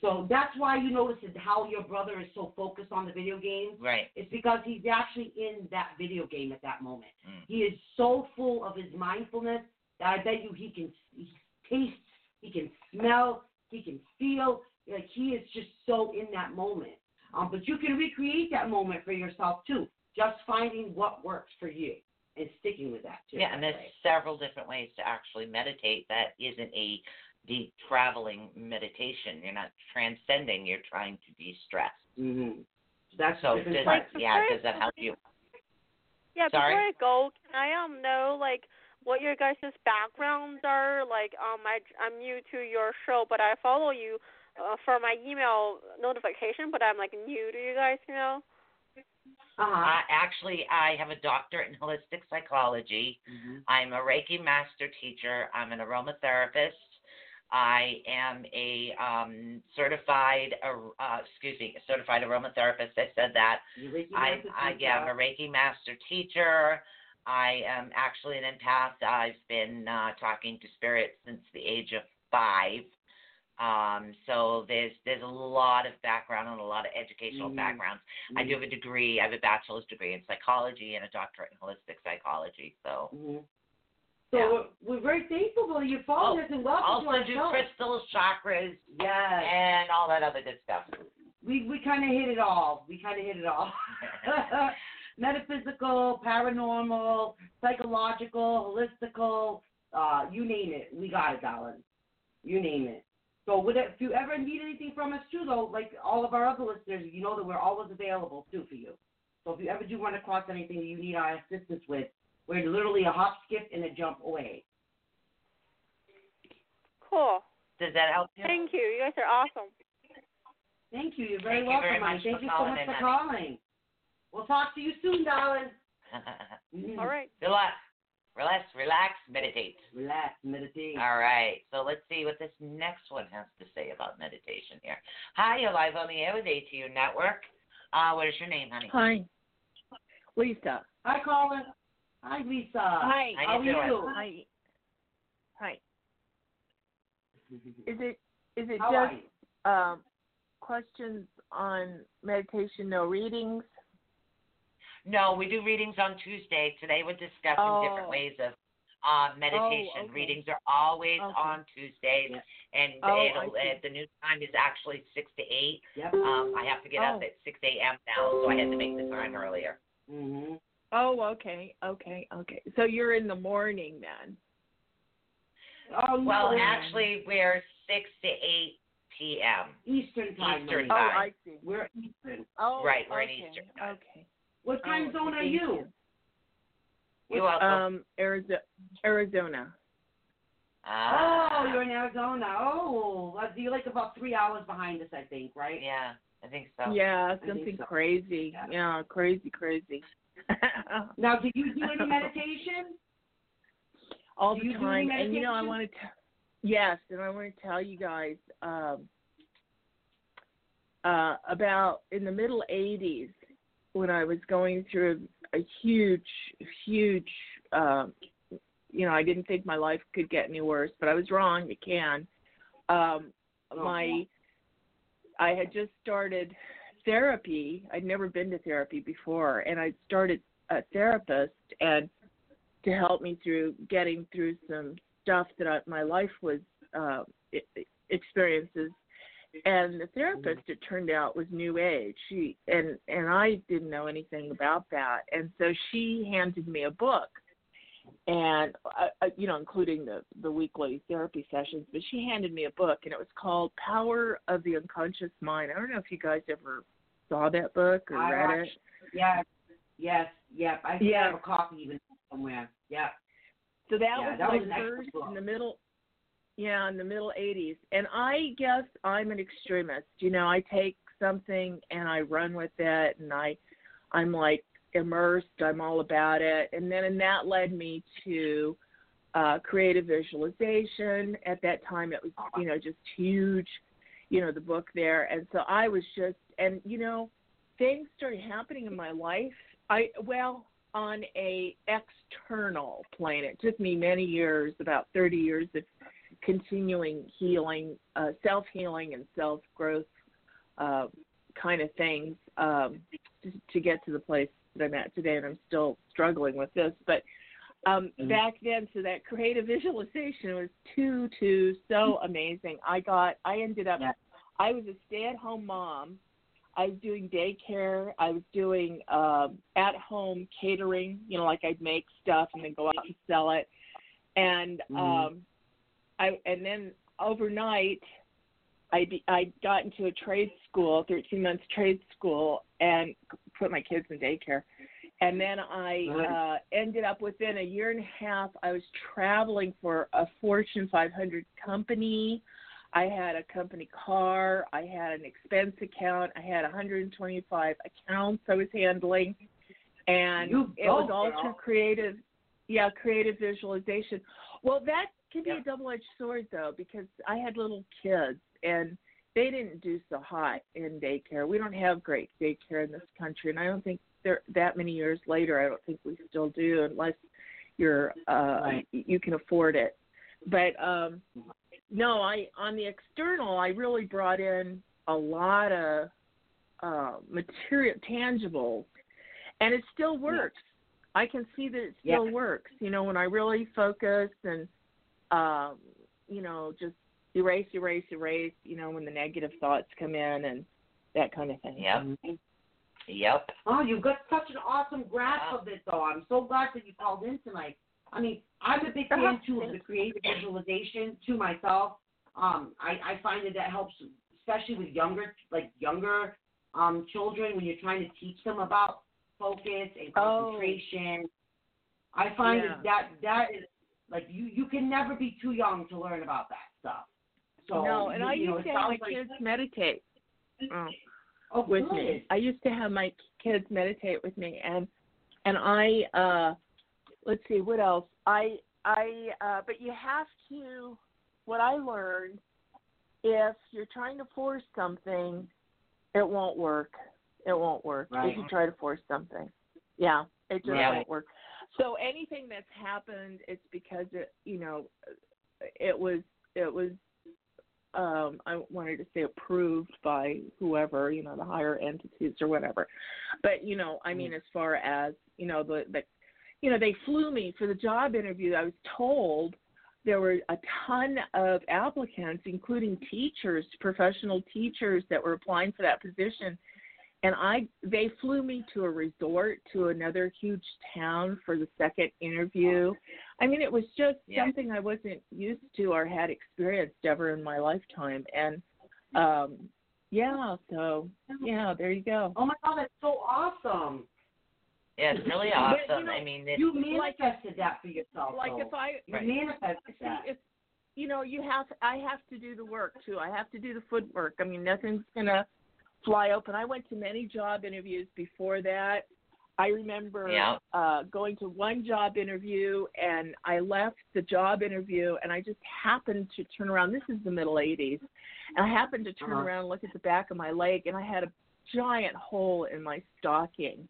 S3: So that's why you notice how your brother is so focused on the video games.
S2: Right.
S3: It's because he's actually in that video game at that moment.
S2: Mm.
S3: He is so full of his mindfulness I bet you he can he taste, he can smell, he can feel. Like he is just so in that moment. Um, but you can recreate that moment for yourself too. Just finding what works for you and sticking with that too.
S2: Yeah, and there's several different ways to actually meditate that isn't a deep traveling meditation. You're not transcending, you're trying to de stress.
S3: Mm-hmm. That's
S2: So does
S3: types.
S2: that, yeah, does that help you?
S5: Yeah,
S2: Sorry?
S5: before I go, can I um know like what your guys' backgrounds are? Like um I I'm new to your show, but I follow you uh, for my email notification, but I'm like new to you guys, you know.
S2: Uh, actually, I have a doctorate in holistic psychology.
S3: Mhm.
S2: I'm a Reiki master teacher. I'm an aromatherapist. I am a um, certified, ar- uh, excuse me, certified aromatherapist. I said that.
S3: You Reiki
S2: I,
S3: master
S2: I
S3: teacher.
S2: yeah, I'm a Reiki master teacher. I am actually an empath. I've been uh, talking to spirits since the age of five. Um, so there's there's a lot of background and a lot of educational
S3: Mhm.
S2: backgrounds. I do have a degree. I have a bachelor's degree in psychology and a doctorate in holistic psychology. So
S3: Mhm. So
S2: Yeah.
S3: we're, we're very thankful for you following
S2: Oh,
S3: us and welcome to
S2: also
S3: our
S2: do
S3: show.
S2: crystals, chakras,
S3: Yes,
S2: and all that other good stuff.
S3: we we kind of hit it all. We kind of hit it all. Metaphysical, paranormal, psychological, holistical, uh, you name it, we got it, darling. You name it. So would it, if you ever need anything from us too, though, like all of our other listeners, you know that we're always available too for you. So if you ever do run across anything that you need our assistance with, we're literally a hop, skip, and a jump away.
S5: Cool.
S2: Does that help you?
S5: Thank you. You guys are awesome.
S3: Thank you. You're very
S2: Thank you
S3: welcome,
S2: very
S3: honey.
S2: much
S3: Thank
S2: for
S3: you so much
S2: in,
S3: for
S2: honey.
S3: calling. We'll talk to you soon, darling. Mhm.
S5: All right.
S2: Relax, relax, relax, meditate.
S3: Relax, meditate.
S2: All right. So let's see what this next one has to say about meditation here. Hi, you're live on the air with ATU Network. Uh, what is your name, honey?
S6: Hi, Lisa.
S3: Hi, Colin. Hi, Lisa.
S6: Hi.
S2: How
S3: How are
S2: you
S3: you?
S6: Hi. Hi. Is it is it
S3: How
S6: just um, questions on meditation, no readings?
S2: No, we do readings on Tuesday. Today we're discussing
S6: Oh.
S2: different ways of uh, meditation.
S6: okay.
S2: Readings are always
S6: Okay.
S2: on Tuesdays,
S3: Yep.
S2: and
S6: Oh,
S2: it'll,
S6: I see.
S2: uh, the new time is actually six to eight.
S3: Yep.
S2: Um, I have to get up
S6: Oh.
S2: at six a.m. now, so I had to make the time earlier.
S3: hmm
S6: Oh, okay, okay, okay. So you're in the morning then.
S3: Oh.
S2: Well,
S6: Yeah.
S2: actually, we're six to eight p.m.
S3: Eastern time.
S2: Eastern
S3: honey.
S6: Oh, I see.
S3: We're Eastern.
S6: Oh,
S2: Right, we're in Eastern time.
S6: Okay.
S3: What time
S6: Oh,
S3: zone are
S6: thank
S3: you?
S2: You're welcome.
S6: Um, Arizona. Arizona.
S2: Ah,
S3: Oh, you're in Arizona. Oh, well, you're like about three hours behind us, I think, right?
S2: yeah, I think so.
S6: Yeah, something
S3: so.
S6: crazy.
S3: Yeah.
S6: Yeah, crazy, crazy.
S3: Now, do you do any meditation?
S6: all
S3: Do
S6: the time. And you know, I want to. T- yes, and I want to tell you guys um, uh, about in the middle '80s when I was going through a huge, huge. Um, you know, I didn't think my life could get any worse, but I was wrong. It can. Um,
S3: Oh,
S6: my, I had just started therapy. I'd never been to therapy before, and I started a therapist and to help me through getting through some stuff that I, my life was uh, experiences. And the therapist, it turned out, was New Age. She and and I didn't know anything about that, and so she handed me a book and uh, uh, you know, including the the weekly therapy sessions. But she handed me a book, and it was called Power of the Unconscious Mind. I don't know if you guys ever saw that book or
S3: I
S6: read
S3: watched,
S6: it.
S3: Yes, yes, yep. I think
S6: Yeah.
S3: I have a copy even somewhere. Yeah.
S6: So that
S3: Yeah,
S6: was
S3: that
S6: my
S3: was
S6: first in the middle. Yeah, in the middle '80s, and I guess I'm an extremist. You know, I take something and I run with it, and I, I'm like immersed. I'm all about it, and then and that led me to uh, creative visualization. At that time, it was you know just huge. You know the book there, and so I was just and you know things started happening in my life. I well on a external plane. It took me many years, about 30 years of continuing healing, uh, self healing, and self growth uh, kind of things um, to, to get to the place that I'm at today. And I'm still struggling with this, but um,
S3: Mhm.
S6: back then, so that creative visualization was too, too so amazing. I got, I ended up,
S3: Yeah.
S6: I was a stay at home mom. I was doing daycare. I was doing um, at home catering. You know, like I'd make stuff and then go out and sell it. And
S3: Mhm.
S6: um, I and then overnight, I be, I got into a trade school, 13 months trade school, and put my kids in daycare. And then I uh, ended up within a year and a half. I was traveling for a Fortune 500 company. I had a company car. I had an expense account. I had 125 accounts I was handling, and
S3: You
S6: it was all
S3: girl.
S6: through creative, yeah, creative visualization. Well, that can be
S3: Yeah.
S6: a double-edged sword though, because I had little kids and they didn't do so hot in daycare. We don't have great daycare in this country, and I don't think there that many years later. I don't think we still do, unless you're uh,
S3: Right.
S6: you can afford it. But um, no, I on the external, I really brought in a lot of uh, material, tangible, and it still works. I can see that it
S3: Yeah.
S6: still works. You know, when I really focus and um, you know just erase, erase, erase. You know, when the negative thoughts come in and that kind of thing.
S2: Yep. Yep.
S3: Oh, you've got such an awesome grasp of it, though. I'm so glad that you called in tonight. I mean, I'm a big fan too of the creative visualization to myself. Um, I, I find that that helps, especially with younger, like younger um, children, when you're trying to teach them about focus and concentration.
S6: Oh.
S3: concentration. I find
S6: Yeah.
S3: that, that that is like you you can never be too young to learn about that stuff. So
S6: no, and
S3: you,
S6: I
S3: you know,
S6: used
S3: it
S6: to have my
S3: like-
S6: kids meditate uh,
S3: oh,
S6: with
S3: good.
S6: me. I used to have my kids meditate with me, and and I uh, let's see what else. I I uh, but you have to. What I learned, if you're trying to force something, it won't work. It won't work
S3: Right.
S6: if you try to force something. Yeah, it just
S2: Right.
S6: won't work. So anything that's happened, it's because it, you know, it was it was um I wanted to say approved by whoever, you know, the higher entities or whatever. But, you know, I mean as far as, you know, the the you know, they flew me for the job interview. I was told there were a ton of applicants, including teachers, professional teachers that were applying for that position. And I they flew me to a resort to another huge town for the second interview. I mean, it was just
S2: Yeah.
S6: something I wasn't used to or had experienced ever in my lifetime. And um yeah, so yeah, there you go.
S3: Oh my god, that's so awesome.
S2: Yeah, it's really
S6: But, you
S2: awesome.
S6: know,
S2: I mean, it's,
S3: You manifested that for yourself.
S6: Like
S3: though.
S6: if I
S3: you
S2: Right.
S3: manifested
S6: see
S3: that.
S6: if you know you have i have to do the work too i have to do the footwork i mean nothing's going to fly open i went to many job interviews before that i remember
S2: Yeah.
S6: uh going to one job interview and i left the job interview and i just happened to turn around this is the middle 80s and i happened to turn
S3: Uh-huh.
S6: around and look at the back of my leg and i had a giant hole in my stocking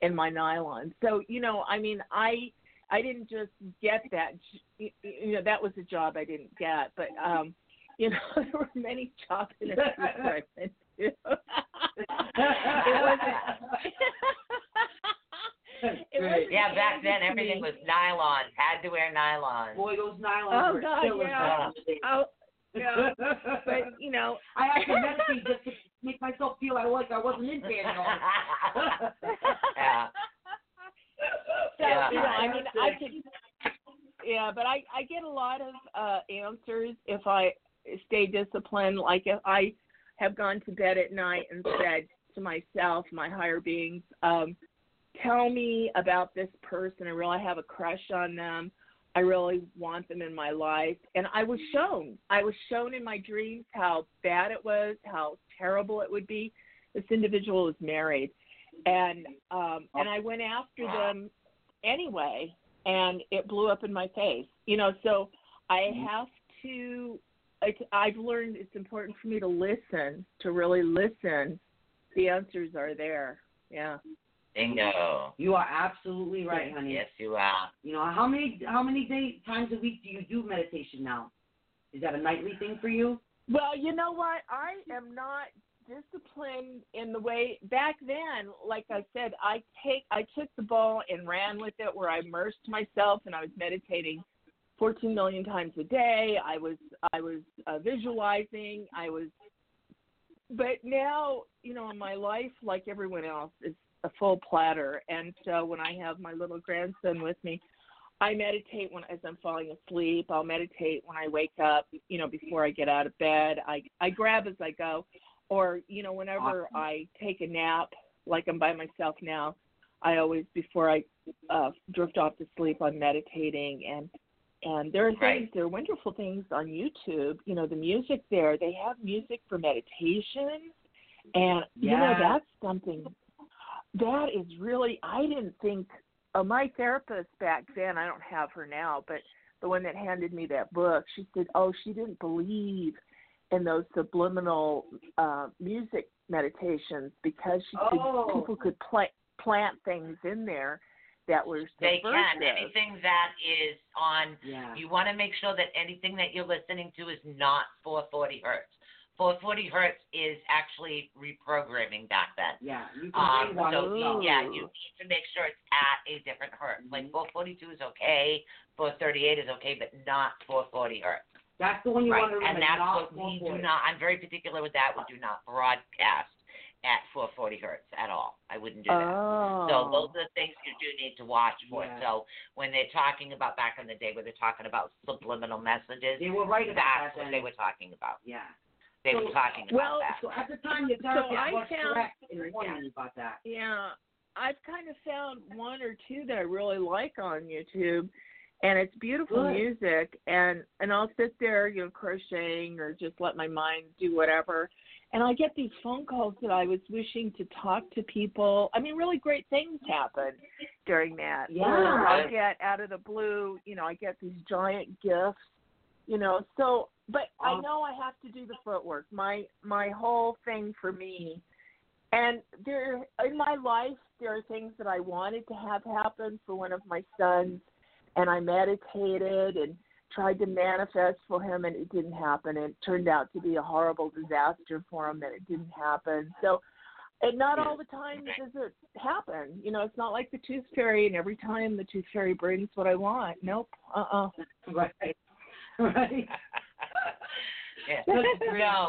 S6: in my nylon so you know i mean i I didn't just get that. You know, that was a job I didn't get, but um, you know, there were many job interviews where I went it wasn't. it wasn't
S2: Yeah, back then everything was nylon. Had to wear nylon.
S3: Boy, those nylons
S6: Oh
S3: were
S6: God,
S3: killers
S6: yeah.
S3: back in the day.
S6: Oh, yeah. But you know,
S3: I had to meditate just to make myself feel like I wasn't in pain at all.
S2: yeah.
S6: So,
S2: Yeah.
S6: you know, I mean, I could, yeah, but I I get a lot of uh answers if I stay disciplined. Like if I have gone to bed at night and said to myself, my higher beings, um, tell me about this person. I really have a crush on them. I really want them in my life. And I was shown. I was shown in my dreams how bad it was, how terrible it would be. This individual is married. And um and I went after them anyway and it blew up in my face. You know, so I have to it's, I've learned it's important for me to listen, to really listen. The answers are there. Yeah.
S2: Bingo.
S3: You are absolutely right, honey.
S2: Yes, you are.
S3: You know how many how many days times a week do you do meditation now? Is that a nightly thing for you?
S6: Well, you know what? I am not disciplined in the way back then. Like I said, I take I took the ball and ran with it, where I immersed myself and I was meditating 14 million times a day. I was I was uh, visualizing. I was, but now you know, my life, like everyone else, is a full platter. And so when I have my little grandson with me, I meditate when as I'm falling asleep. I'll meditate when I wake up, you know, before I get out of bed. I I grab as I go, or you know, whenever
S3: Awesome.
S6: I take a nap, like I'm by myself now, I always before I uh drift off to sleep, I'm meditating and and there are things,
S2: Right.
S6: there are wonderful things on YouTube. You know, the music there, they have music for meditation, and you know that's something that is really I didn't think uh, my therapist back then I don't have her now but the one that handed me that book she said oh she didn't believe in those subliminal uh music meditations because she said
S3: Oh.
S6: people could pla- plant things in there that were
S2: They can. Anything that is on
S3: Yeah.
S2: You want to make sure that anything that you're listening to is not 440 hertz. 440 hertz is actually reprogramming back then.
S3: Yeah. You can
S2: Um, so yeah, you need to make sure it's at a different hertz. Like 442 is okay, 438 is okay, but not 440 hertz.
S3: That's the one you
S2: right,
S3: want to
S2: and that's what we do not. I'm very particular with that. We do not broadcast at 440 hertz at all. I wouldn't do that.
S6: Oh.
S2: So those are the things you do need to watch for.
S3: Yeah.
S2: So when they're talking about back in the day, where they're talking about subliminal messages,
S3: They were right about
S2: that's
S3: that
S2: what they were talking about.
S3: Yeah.
S2: They
S3: So-
S2: were talking about
S6: well,
S2: that.
S3: So at the time, your
S6: So
S3: therapist
S6: I
S3: was
S6: found-
S3: correct in warning you about that.
S6: Yeah, I've kind of found one or two that I really like on YouTube, and it's beautiful
S3: Good.
S6: music. And and I'll sit there, you know, crocheting or just let my mind do whatever. And I get these phone calls that I was wishing to talk to people. I mean, really great things happen during that.
S3: Yeah.
S6: Or I get out of the blue, you know, I get these giant gifts, you know. So, but I know I have to do the footwork. My my whole thing for me and there in my life there are things that I wanted to have happen for one of my sons and I meditated and tried to manifest for him and it didn't happen. It turned out to be a horrible disaster for him and it didn't happen. So and not all the time does it happen. You know, it's not like the tooth fairy and every time the tooth fairy brings what I want. Nope. Uh uh
S3: Right. Right.
S2: yeah. no,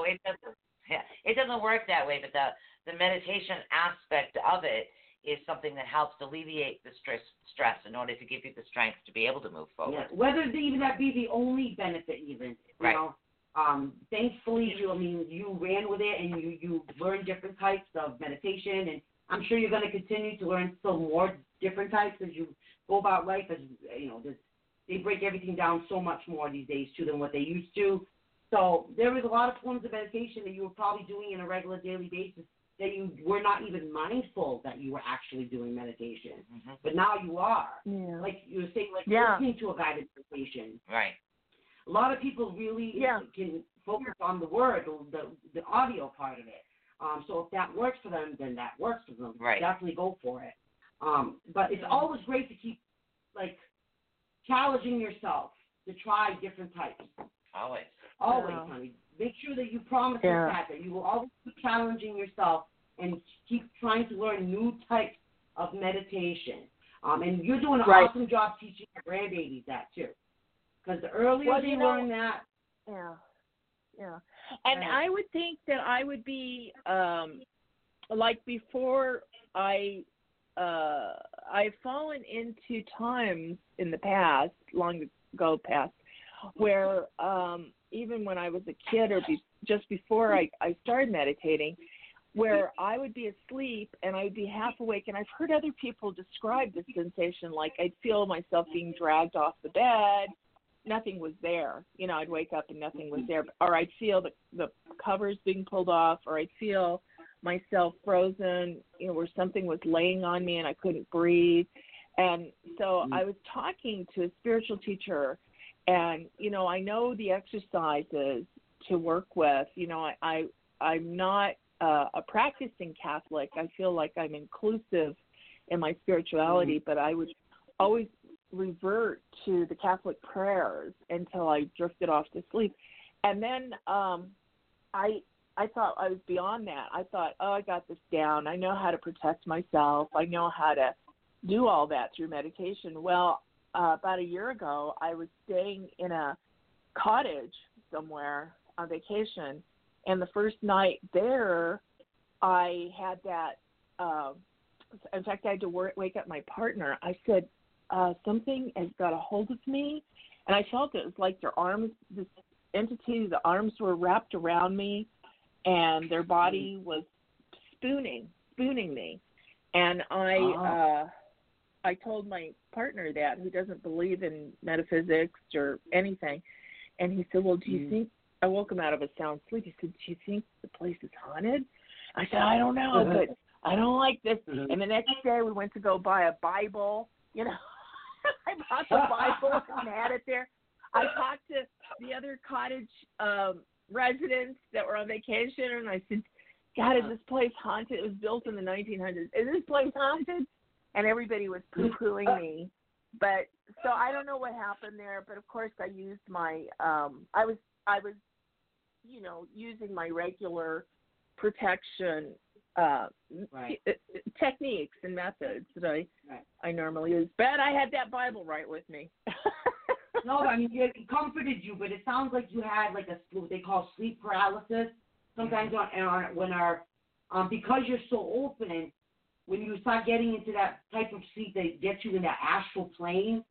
S2: it doesn't. Yeah, it doesn't work that way. But the the meditation aspect of it is something that helps alleviate the stress stress in order to give you the strength to be able to move
S3: Yeah.
S2: forward.
S3: Whether the, even that be the only benefit, even you
S2: Right.
S3: know. Um, thankfully, you I mean you ran with it and you you learned different types of meditation, and I'm sure you're going to continue to learn still more different types as you go about life. As you know, there's, they break everything down so much more these days too than what they used to. So there is a lot of forms of meditation that you were probably doing in a regular daily basis that you were not even mindful that you were actually doing meditation,
S2: hmm
S3: but now you are
S6: Yeah.
S3: like you were saying, like
S6: Yeah.
S3: listening to a guided meditation.
S2: Right.
S3: A lot of people really
S6: Yeah.
S3: can focus on the word, or the the audio part of it. Um, so if that works for them, then that works for them.
S2: Right.
S3: Definitely go for it. Um, but it's always great to keep like challenging yourself to try different types.
S2: Always.
S3: Always,
S6: Yeah.
S3: honey. Make sure that you promise
S6: Yeah.
S3: that that you will always keep challenging yourself and keep trying to learn new types of meditation. Um, and you're doing an
S6: Right.
S3: awesome job teaching your grandbabies that too. Because the earlier
S6: Well,
S3: they
S6: you know-
S3: learn that,
S6: Yeah. Yeah. And
S3: Right.
S6: I would think that I would be um like before I uh I've fallen into times in the past, long ago past, where um even when I was a kid or be, just before I, I started meditating, where I would be asleep and I would be half awake and I've heard other people describe this sensation like I'd feel myself being dragged off the bed nothing was there. You know, I'd wake up and nothing was there, or I'd feel the the covers being pulled off, or I'd feel myself frozen, you know, where something was laying on me and I couldn't breathe. And so mm. I was talking to a spiritual teacher, and you know, I know the exercises to work with. You know, I, I I'm not uh, a practicing Catholic. I feel like I'm inclusive in my spirituality, but I would always revert to the Catholic prayers until I drifted off to sleep. And then um I I thought I was beyond that. I thought, oh, I got this down. I know how to protect myself. I know how to do all that through meditation. Well, uh, about a year ago, I was staying in a cottage somewhere on vacation, and the first night there, I had that. Uh, in fact, I had to work, wake up my partner. I said, uh, something has got a hold of me, and I felt it was like their arms, this entity, the arms were wrapped around me, and their body was spooning, spooning me, and I,
S3: Oh.
S6: uh, I told my partner that who doesn't believe in metaphysics or anything, and he said, "Well, do you
S3: Mm.
S6: think?" I woke him out of a sound sleep. He said, "Do you think the place is haunted?" I said, "I don't know, but I don't like this." And the next day, we went to go buy a Bible. You know, I bought the Bible and had it there. I talked to the other cottage um, residents that were on vacation, and I said, "God, is this place haunted? It was built in the 1900s. Is this place haunted?" And everybody was poo-pooing me. But so I don't know what happened there. But of course, I used my. Um, I was I was, you know, using my regular protection uh,
S3: Right.
S6: t- uh, techniques and methods that I
S3: Right.
S6: I normally use. But I had that Bible right with me.
S3: No, I mean it comforted you, but it sounds like you had like a what they call sleep paralysis. Sometimes on, on when our um because you're so open, when you start getting into that type of sleep that gets you in that astral plane,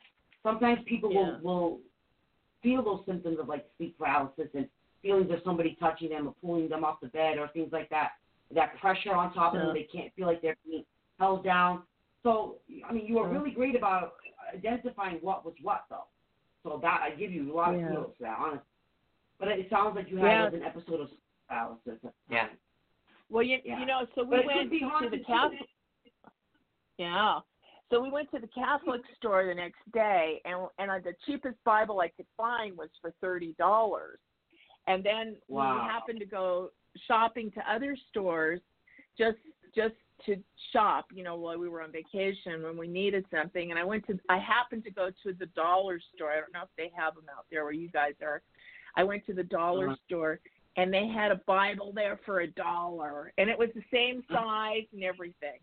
S3: sometimes people
S6: Yeah.
S3: will will feel those symptoms of like sleep paralysis and feelings of somebody touching them or pulling them off the bed or things like that. That pressure on top of them, they can't feel like they're being held down. So I mean, you were
S6: Yeah.
S3: really great about identifying what was what, though. So that I give you a lot of
S6: Yeah.
S3: kudos for that, honestly. But it sounds like you had
S6: Yeah.
S3: an episode of paralysis.
S2: Yeah.
S6: Well, you
S3: Yeah.
S6: you know, so we
S3: it could
S6: went
S3: be
S6: to the
S3: too.
S6: Yeah. So we went to the Catholic store the next day, and and uh, the cheapest Bible I could find was for thirty dollars. And then
S3: Wow.
S6: we happened to go shopping to other stores, just just to shop. You know, while we were on vacation when we needed something. And I went to I happened to go to the dollar store. I don't know if they have them out there where you guys are. I went to the dollar
S3: Uh-huh.
S6: store and they had a Bible there for a dollar, and it was the same size and everything.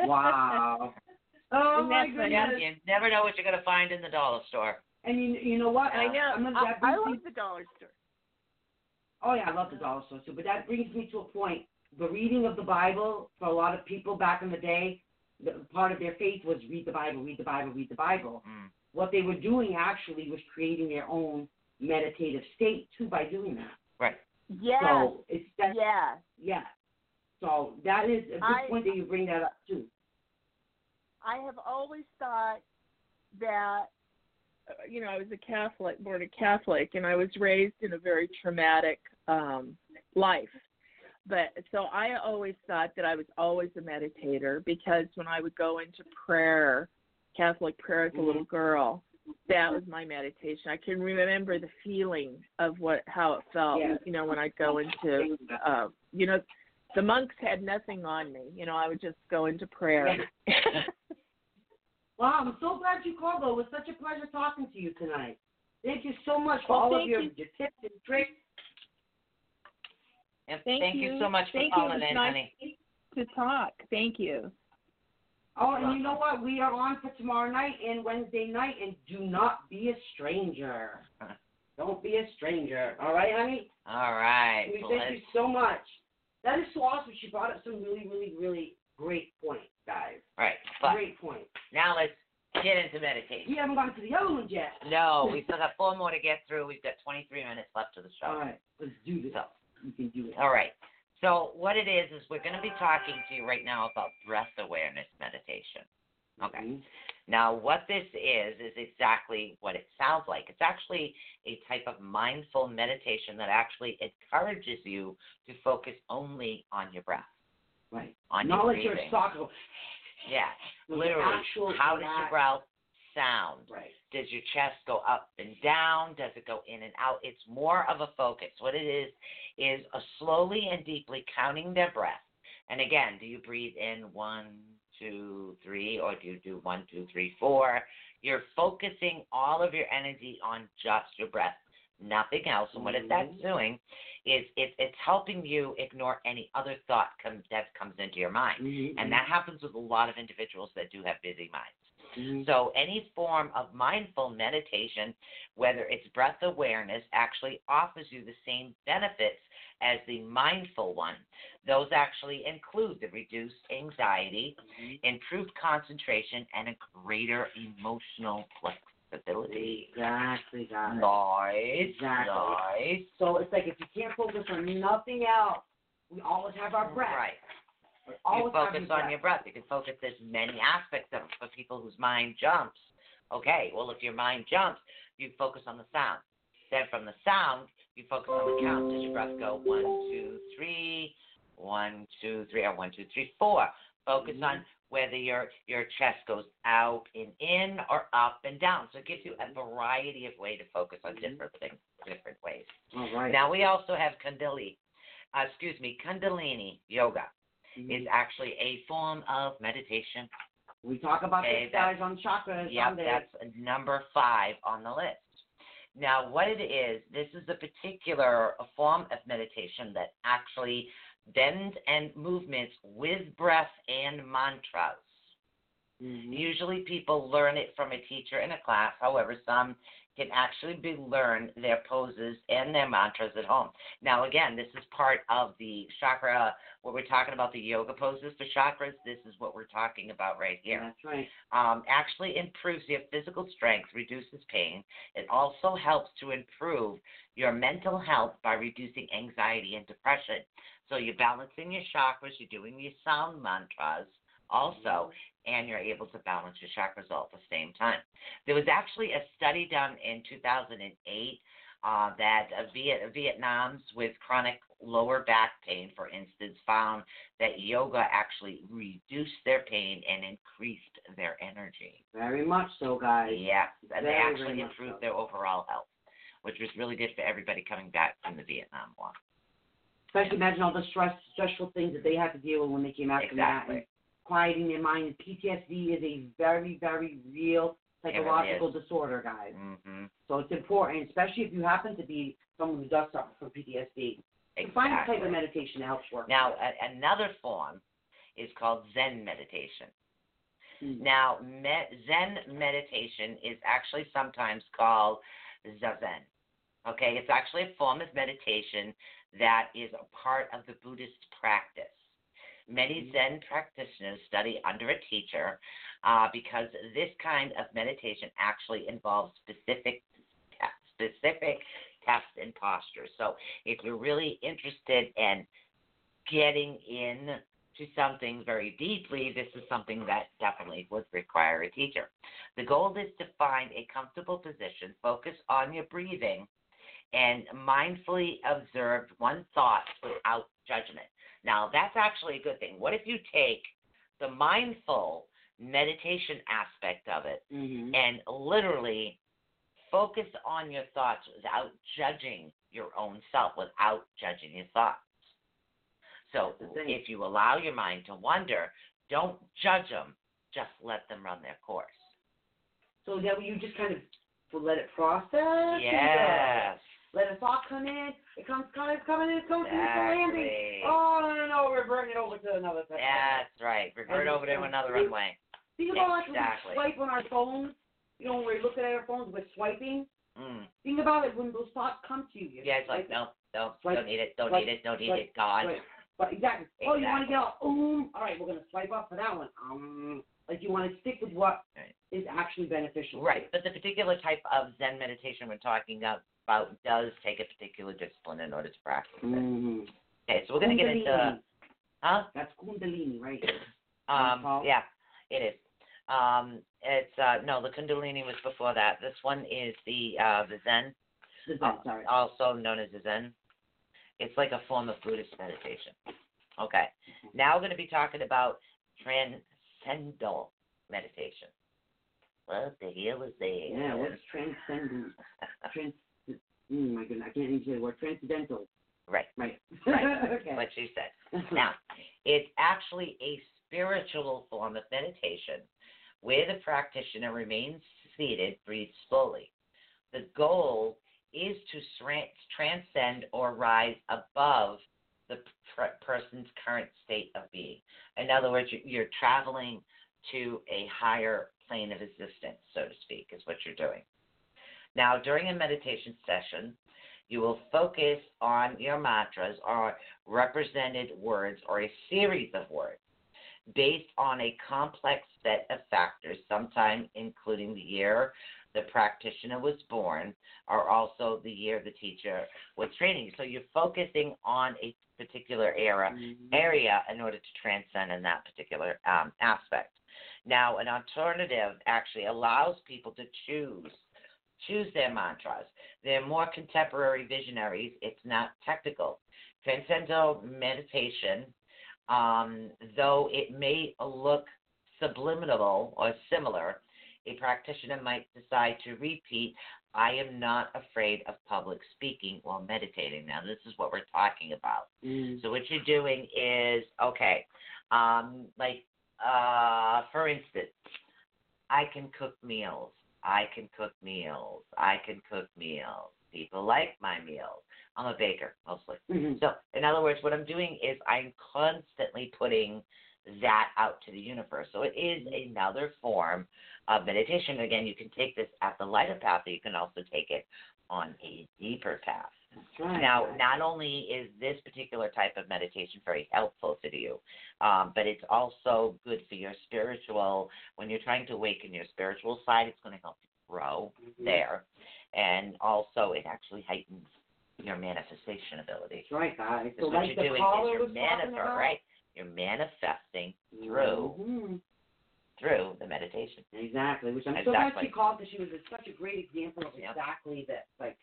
S3: Wow. Oh
S6: Isn't
S3: my
S6: that funny?
S3: Goodness!
S2: you never know what you're gonna find in the dollar store.
S3: And you you know what?
S6: I know.
S3: I'm gonna,
S6: I, I
S3: brings me-
S6: love the dollar store.
S3: Oh yeah, I love the dollar store too. But that brings me to a point. The reading of the Bible for a lot of people back in the day, the, part of their faith was read the Bible, read the Bible, read the Bible.
S2: Mm.
S3: What they were doing actually was creating their own meditative state too by doing that.
S2: Right.
S6: Yes.
S3: So it's that
S6: yes.
S3: yeah. So that is a good point that you bring that up too.
S6: I have always thought that, uh, you know, I was a Catholic, born a Catholic, and I was raised in a very traumatic um, life. But so I always thought that I was always a meditator because when I would go into prayer, Catholic prayer as a little girl, that was my meditation. I can remember the feeling of what how it felt.
S3: Yeah.
S6: You know, when I go into, uh, you know, the monks had nothing on me. You know, I would just go into prayer.
S3: Wow, I'm so glad you called though. It was such a pleasure talking to you tonight. Thank you so much for
S6: Well,
S3: all of your,
S6: you.
S3: your tips and tricks.
S2: And
S6: Thank,
S2: thank
S6: you.
S2: so much for
S6: Thank
S2: calling
S6: you. It was
S2: in,
S6: nice
S2: honey.
S6: to talk. Thank you.
S3: Oh, and you know what? We are on for tomorrow night and Wednesday night, and do not be a stranger. Don't be a stranger. All right, honey?
S2: All right.
S3: We
S2: well,
S3: thank you so much. That is so awesome. She brought up some really, really, really great points, guys.
S2: Right. But
S3: Great point.
S2: now let's get into meditation.
S3: We haven't gotten to the other ones yet.
S2: No, we still got four more to get through. We've got 23 minutes left to the show.
S3: All right, let's do this.
S2: So,
S3: We can do it.
S2: all right. So what it is is we're going to be talking to you right now about breath awareness meditation. Okay.
S3: Mhm.
S2: Now, what this is is exactly what it sounds like. It's actually a type of mindful meditation that actually encourages you to focus only on your breath,
S3: Right.
S2: on your breathing.
S3: soccer.
S2: Yeah, literally. How does your breath sound?
S3: Right.
S2: Does your chest go up and down? Does it go in and out? It's more of a focus. What it is is a slowly and deeply counting their breath. And again, do you breathe in one, two, three, or do you do one, two, three, four? You're focusing all of your energy on just your breath, nothing else. And what it that's doing is it, it's helping you ignore any other thought come, that comes into your mind.
S3: Mhm,
S2: And that happens with a lot of individuals that do have busy minds.
S3: Mhm.
S2: So, any form of mindful meditation, whether it's breath awareness, actually offers you the same benefits as the mindful one. Those actually include the reduced anxiety,
S3: Mhm.
S2: improved concentration, and a greater emotional flexibility.
S3: Exactly, guys.
S2: Nice.
S3: Exactly.
S2: Nice.
S3: So it's like if you can't focus on nothing else, we always have our breath.
S2: Right. You focus on
S3: breath.
S2: your breath. You can focus. There's many aspects of it for people whose mind jumps. Okay, well, if your mind jumps, you focus on the sound. Then from the sound, you focus on the count. Does your breath go one, two, three, one, two, three, or one, two, three, four? Focus
S3: Mhm.
S2: on whether your your chest goes out and in or up and down. So it gives you a variety of way to focus on
S3: Mhm.
S2: different things, different ways.
S3: All right.
S2: Now we also have Kundalini, uh, excuse me, Kundalini yoga
S3: Mhm.
S2: is actually a form of meditation.
S3: we talk about
S2: Okay,
S3: this, guys, on chakras
S2: Yep, that's number five on the list. Now, what it is, this is a particular form of meditation that actually bends and movements with breath and mantras.
S3: Mhm.
S2: Usually people learn it from a teacher in a class. However, some can actually be learn their poses and their mantras at home. Now again, this is part of the chakra what we're talking about the yoga poses for chakras. This is what we're talking about right here.
S3: That's right.
S2: Um, actually improves your physical strength, reduces pain. It also helps to improve your mental health by reducing anxiety and depression. So you're balancing your chakras, you're doing your sound mantras also, and you're able to balance your chakras all at the same time. There was actually a study done in 2008 uh, that uh, Viet- Vietnams with chronic lower back pain, for instance, found that yoga actually reduced their pain and increased their energy.
S3: Very much so, guys.
S2: Yes, and they actually improved
S3: so.
S2: their overall health, which was really good for everybody coming back from the Vietnam War.
S3: Especially imagine all the stress, stressful things that they had to deal with when they came out from that.
S2: Exactly.
S3: Quieting their mind. PTSD is a very, very real psychological disorder, guys.
S2: Mm-hmm.
S3: So it's important, especially if you happen to be someone who does suffer from PTSD. To find a type of meditation that helps work.
S2: Now, a- another form is called Zen meditation.
S3: Mm.
S2: Now, me- Zen meditation is actually sometimes called Zazen. Okay, it's actually a form of meditation that is a part of the Buddhist practice. Many Zen practitioners study under a teacher uh, because this kind of meditation actually involves specific specific tests and postures. So, if you're really interested in getting in to something very deeply, this is something that definitely would require a teacher. The goal is to find a comfortable position, focus on your breathing, and mindfully observe one thought without judgment. Now, that's actually a good thing. What if you take the mindful meditation aspect of it
S3: Mm-hmm.
S2: and literally focus on your thoughts without judging your own self, without judging your thoughts? So
S3: That's the thing.
S2: if you allow your mind to wander, don't judge them, just let them run their course.
S3: So that you just kind of let it process.
S2: Yes.
S3: Let a thought come in. It comes, it's coming in, it's coming in, it's landing.
S2: Exactly.
S3: Oh no no no, we're burning it over to another. of-
S2: That's right. Revert over to another runway.
S3: Think about like
S2: Exactly.
S3: when we swipe on our phones. You know, when we're looking at our phones, we're swiping.
S2: Mm.
S3: Think about it when those thoughts come to you.
S2: Yeah, it's like, no, no,
S3: Swipe,
S2: don't need it, don't
S3: swipe,
S2: need it, don't need
S3: swipe,
S2: it, God.
S3: But exactly. Oh, you want to get all um? All right, we're gonna swipe up for that one. Um, like you want to stick with what is
S2: Right.
S3: actually beneficial.
S2: Right, but the particular type of Zen meditation we're talking about does take a particular discipline in order to practice it.
S3: Mm-hmm.
S2: Okay, so we're going to get into, huh?
S3: That's Kundalini, right?
S2: Um, yeah, it is. Um, it's uh, no, the Kundalini was before that. This one is the uh, the Zen,
S3: The Zen,
S2: uh,
S3: sorry.
S2: also known as the Zen. It's like a form of Buddhist meditation. Okay, now we're going to be talking about transcendental meditation. What the hell is that?
S3: Yeah, what's transcendent? Trans. Oh my goodness, I can't even say the word transcendental.
S2: right,
S3: Right.
S2: Right.
S3: okay.
S2: what you said. Now, it's actually a spiritual form of meditation where the practitioner remains seated, breathes slowly. The goal is to transcend or rise above the pr- person's current state of being. In other words, you're traveling to a higher plane of existence, so to speak, is what you're doing. Now, during a meditation session, you will focus on your mantras or represented words or a series of words based on a complex set of factors, sometimes including the year the practitioner was born or also the year the teacher was training. So you're focusing on a particular era
S3: Mhm.
S2: area in order to transcend in that particular um, aspect. Now, an alternative actually allows people to choose choose their mantras. They're more contemporary visionaries. It's not technical. Transcendental meditation, um, though it may look subliminal or similar, a practitioner might decide to repeat, I am not afraid of public speaking while meditating. Now, this is what we're talking about.
S3: Mm.
S2: So what you're doing is okay, um, like uh, for instance, I can cook meals. I can cook meals. I can cook meals. People like my meals. I'm a baker mostly.
S3: Mhm.
S2: So in other words, what I'm doing is I'm constantly putting that out to the universe. So it is another form of meditation. Again, you can take this at the lighter path, or you can also take it on a deeper path.
S3: Right.
S2: Now, not only is this particular type of meditation very helpful to you, um, but it's also good for your spiritual. When you're trying to awaken your spiritual side, it's going to help you grow
S3: Mhm.
S2: there, and also it actually heightens your manifestation ability.
S3: That's right, guys. So
S2: what
S3: like
S2: you're doing is you're
S3: was talking
S2: manifest,
S3: about.
S2: right? You're manifesting through
S3: Mhm.
S2: through the meditation.
S3: Exactly, which I'm so glad
S2: Exactly.
S3: she called because she was such a great example of
S2: Yep.
S3: exactly that. Like,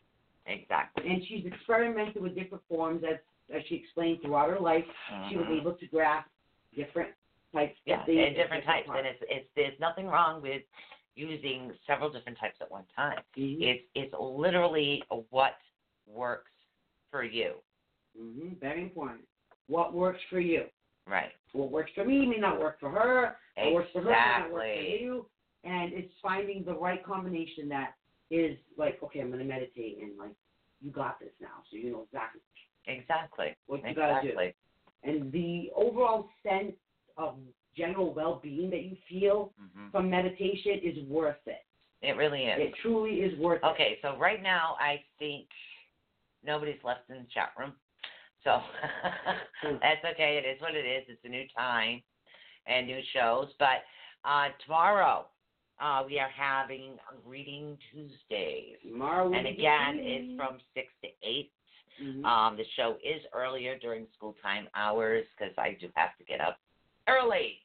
S2: Exactly.
S3: and she's experimented with different forms as as she explained throughout her life. She was
S2: Mhm.
S3: able to grasp different types.
S2: Yeah,
S3: of things
S2: and different types,
S3: parts.
S2: and it's it's there's nothing wrong with using several different types at one time.
S3: Mhm.
S2: It's it's literally what works for you,
S3: hmm Very important. What works for you?
S2: right?
S3: What works for me may not work for her. What works for her may not work for
S2: Exactly.
S3: you. And it's finding the right combination that is like, okay, I'm going to meditate and like, you got this now, so you know exactly
S2: Exactly.
S3: what you got to do.
S2: Exactly.
S3: And the overall sense of general well-being that you feel
S2: hmm
S3: from meditation is worth it.
S2: It really is.
S3: It truly is worth it.
S2: Okay, so right now I think nobody's left in the chat room. So that's okay. It is what it is. It's a new time and new shows. But uh, tomorrow uh, we are having Reading Tuesdays.
S3: Tomorrow
S2: And again, it's from 6 to 8.
S3: Mhm.
S2: Um, the show is earlier during school time hours because I do have to get up early.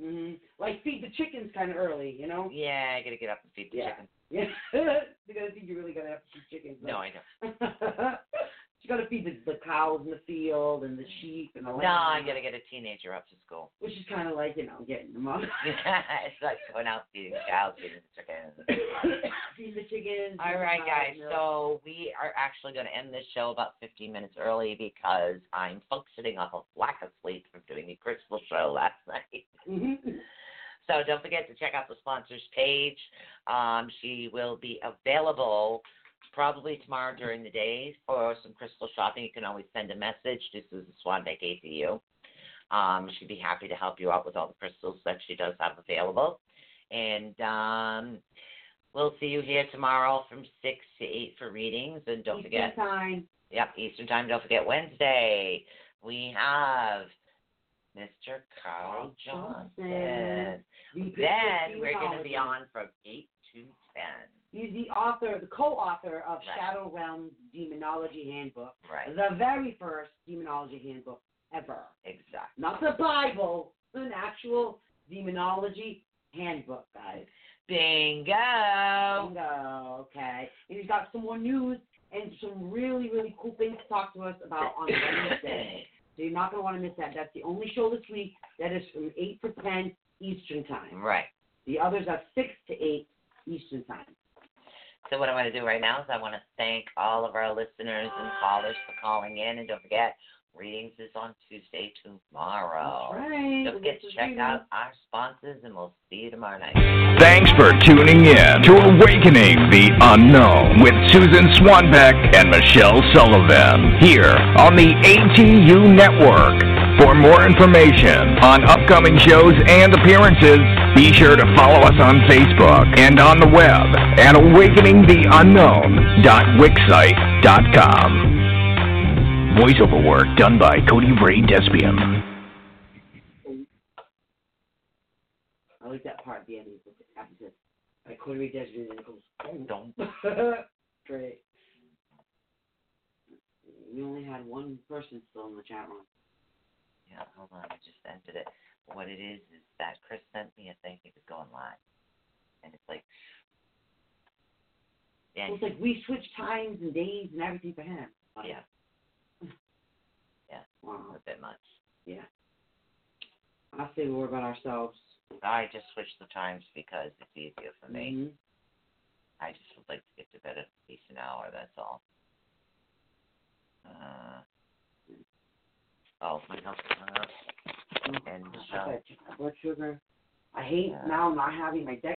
S3: hmm Like feed the chickens kind of early, you know?
S2: Yeah, I got to get up and feed the
S3: Yeah.
S2: chicken.
S3: Yeah. because I think you really gotta have to feed chickens.
S2: No, I don't.
S3: you gotta feed the, the cows in the field and the sheep and the
S2: No,
S3: lamb.
S2: I got to get a teenager up to school.
S3: Which is kind of like you know getting them up.
S2: it's like going out feeding the cows, feeding the chickens.
S3: feed the chickens.
S2: All right, guys. So we are actually going to end this show about 15 minutes early because I'm functioning off of lack of sleep from doing the crystal show last night.
S3: Mhm.
S2: So don't forget to check out the sponsors page. Um, she will be available probably tomorrow during the day for some crystal shopping. You can always send a message to Susan Swanbeck ATU. Um, she'd be happy to help you out with all the crystals that she does have available. And um, we'll see you here tomorrow from 6 to 8 for readings. And don't
S3: Eastern
S2: forget,
S3: time.
S2: yep, Eastern Time. Don't forget Wednesday. We have Mr. Carl
S3: Johnson.
S2: Johnson.
S3: The
S2: Then we're going to be on from 8 to 10.
S3: He's the author, the co-author of
S2: Right.
S3: Shadow Realms Demonology Handbook,
S2: Right.
S3: the very first demonology handbook ever.
S2: Exactly.
S3: Not the Bible, an actual demonology handbook, guys.
S2: Bingo.
S3: Bingo. Okay. And he's got some more news and some really, really cool things to talk to us about on Wednesday. So you're not going to want to miss that. That's the only show this week that is from 8 to 10 Eastern Time.
S2: Right.
S3: The others are 6 to 8 Eastern Time.
S2: So what I want to do right now is I want to thank all of our listeners and callers for calling in, and don't forget, readings is on Tuesday tomorrow.
S3: That's right.
S2: Don't forget to check out our sponsors, and we'll see you tomorrow night.
S1: Thanks for tuning in to Awakening the Unknown with Susan Swanbeck and Michelle Sullivan here on the ATU Network. For more information on upcoming shows and appearances, be sure to follow us on Facebook and on the web at awakeningtheunknown.wixsite.com. Voiceover work done by Cody Ray Despian.
S3: I like that part at the end. Happens like Corey Desmond and it goes,
S2: Don't.
S3: Great. We only had one person still in the chat room.
S2: Yeah, hold on. I just entered it. What it is is that Chris sent me a thing. He was going live, and it's like, yeah,
S3: it's like we switched times and days and everything for him.
S2: Yeah, yeah,
S3: Wow.
S2: a bit much.
S3: Yeah. I say more about ourselves.
S2: I just switched the times because it's easier for me.
S3: Mhm.
S2: I just would like to get to bed at a decent hour. That's all. Uh, oh, my health went up. Oh,
S3: and
S2: uh,
S3: got blood sugar. I hate
S2: Yeah.
S3: now not having my deck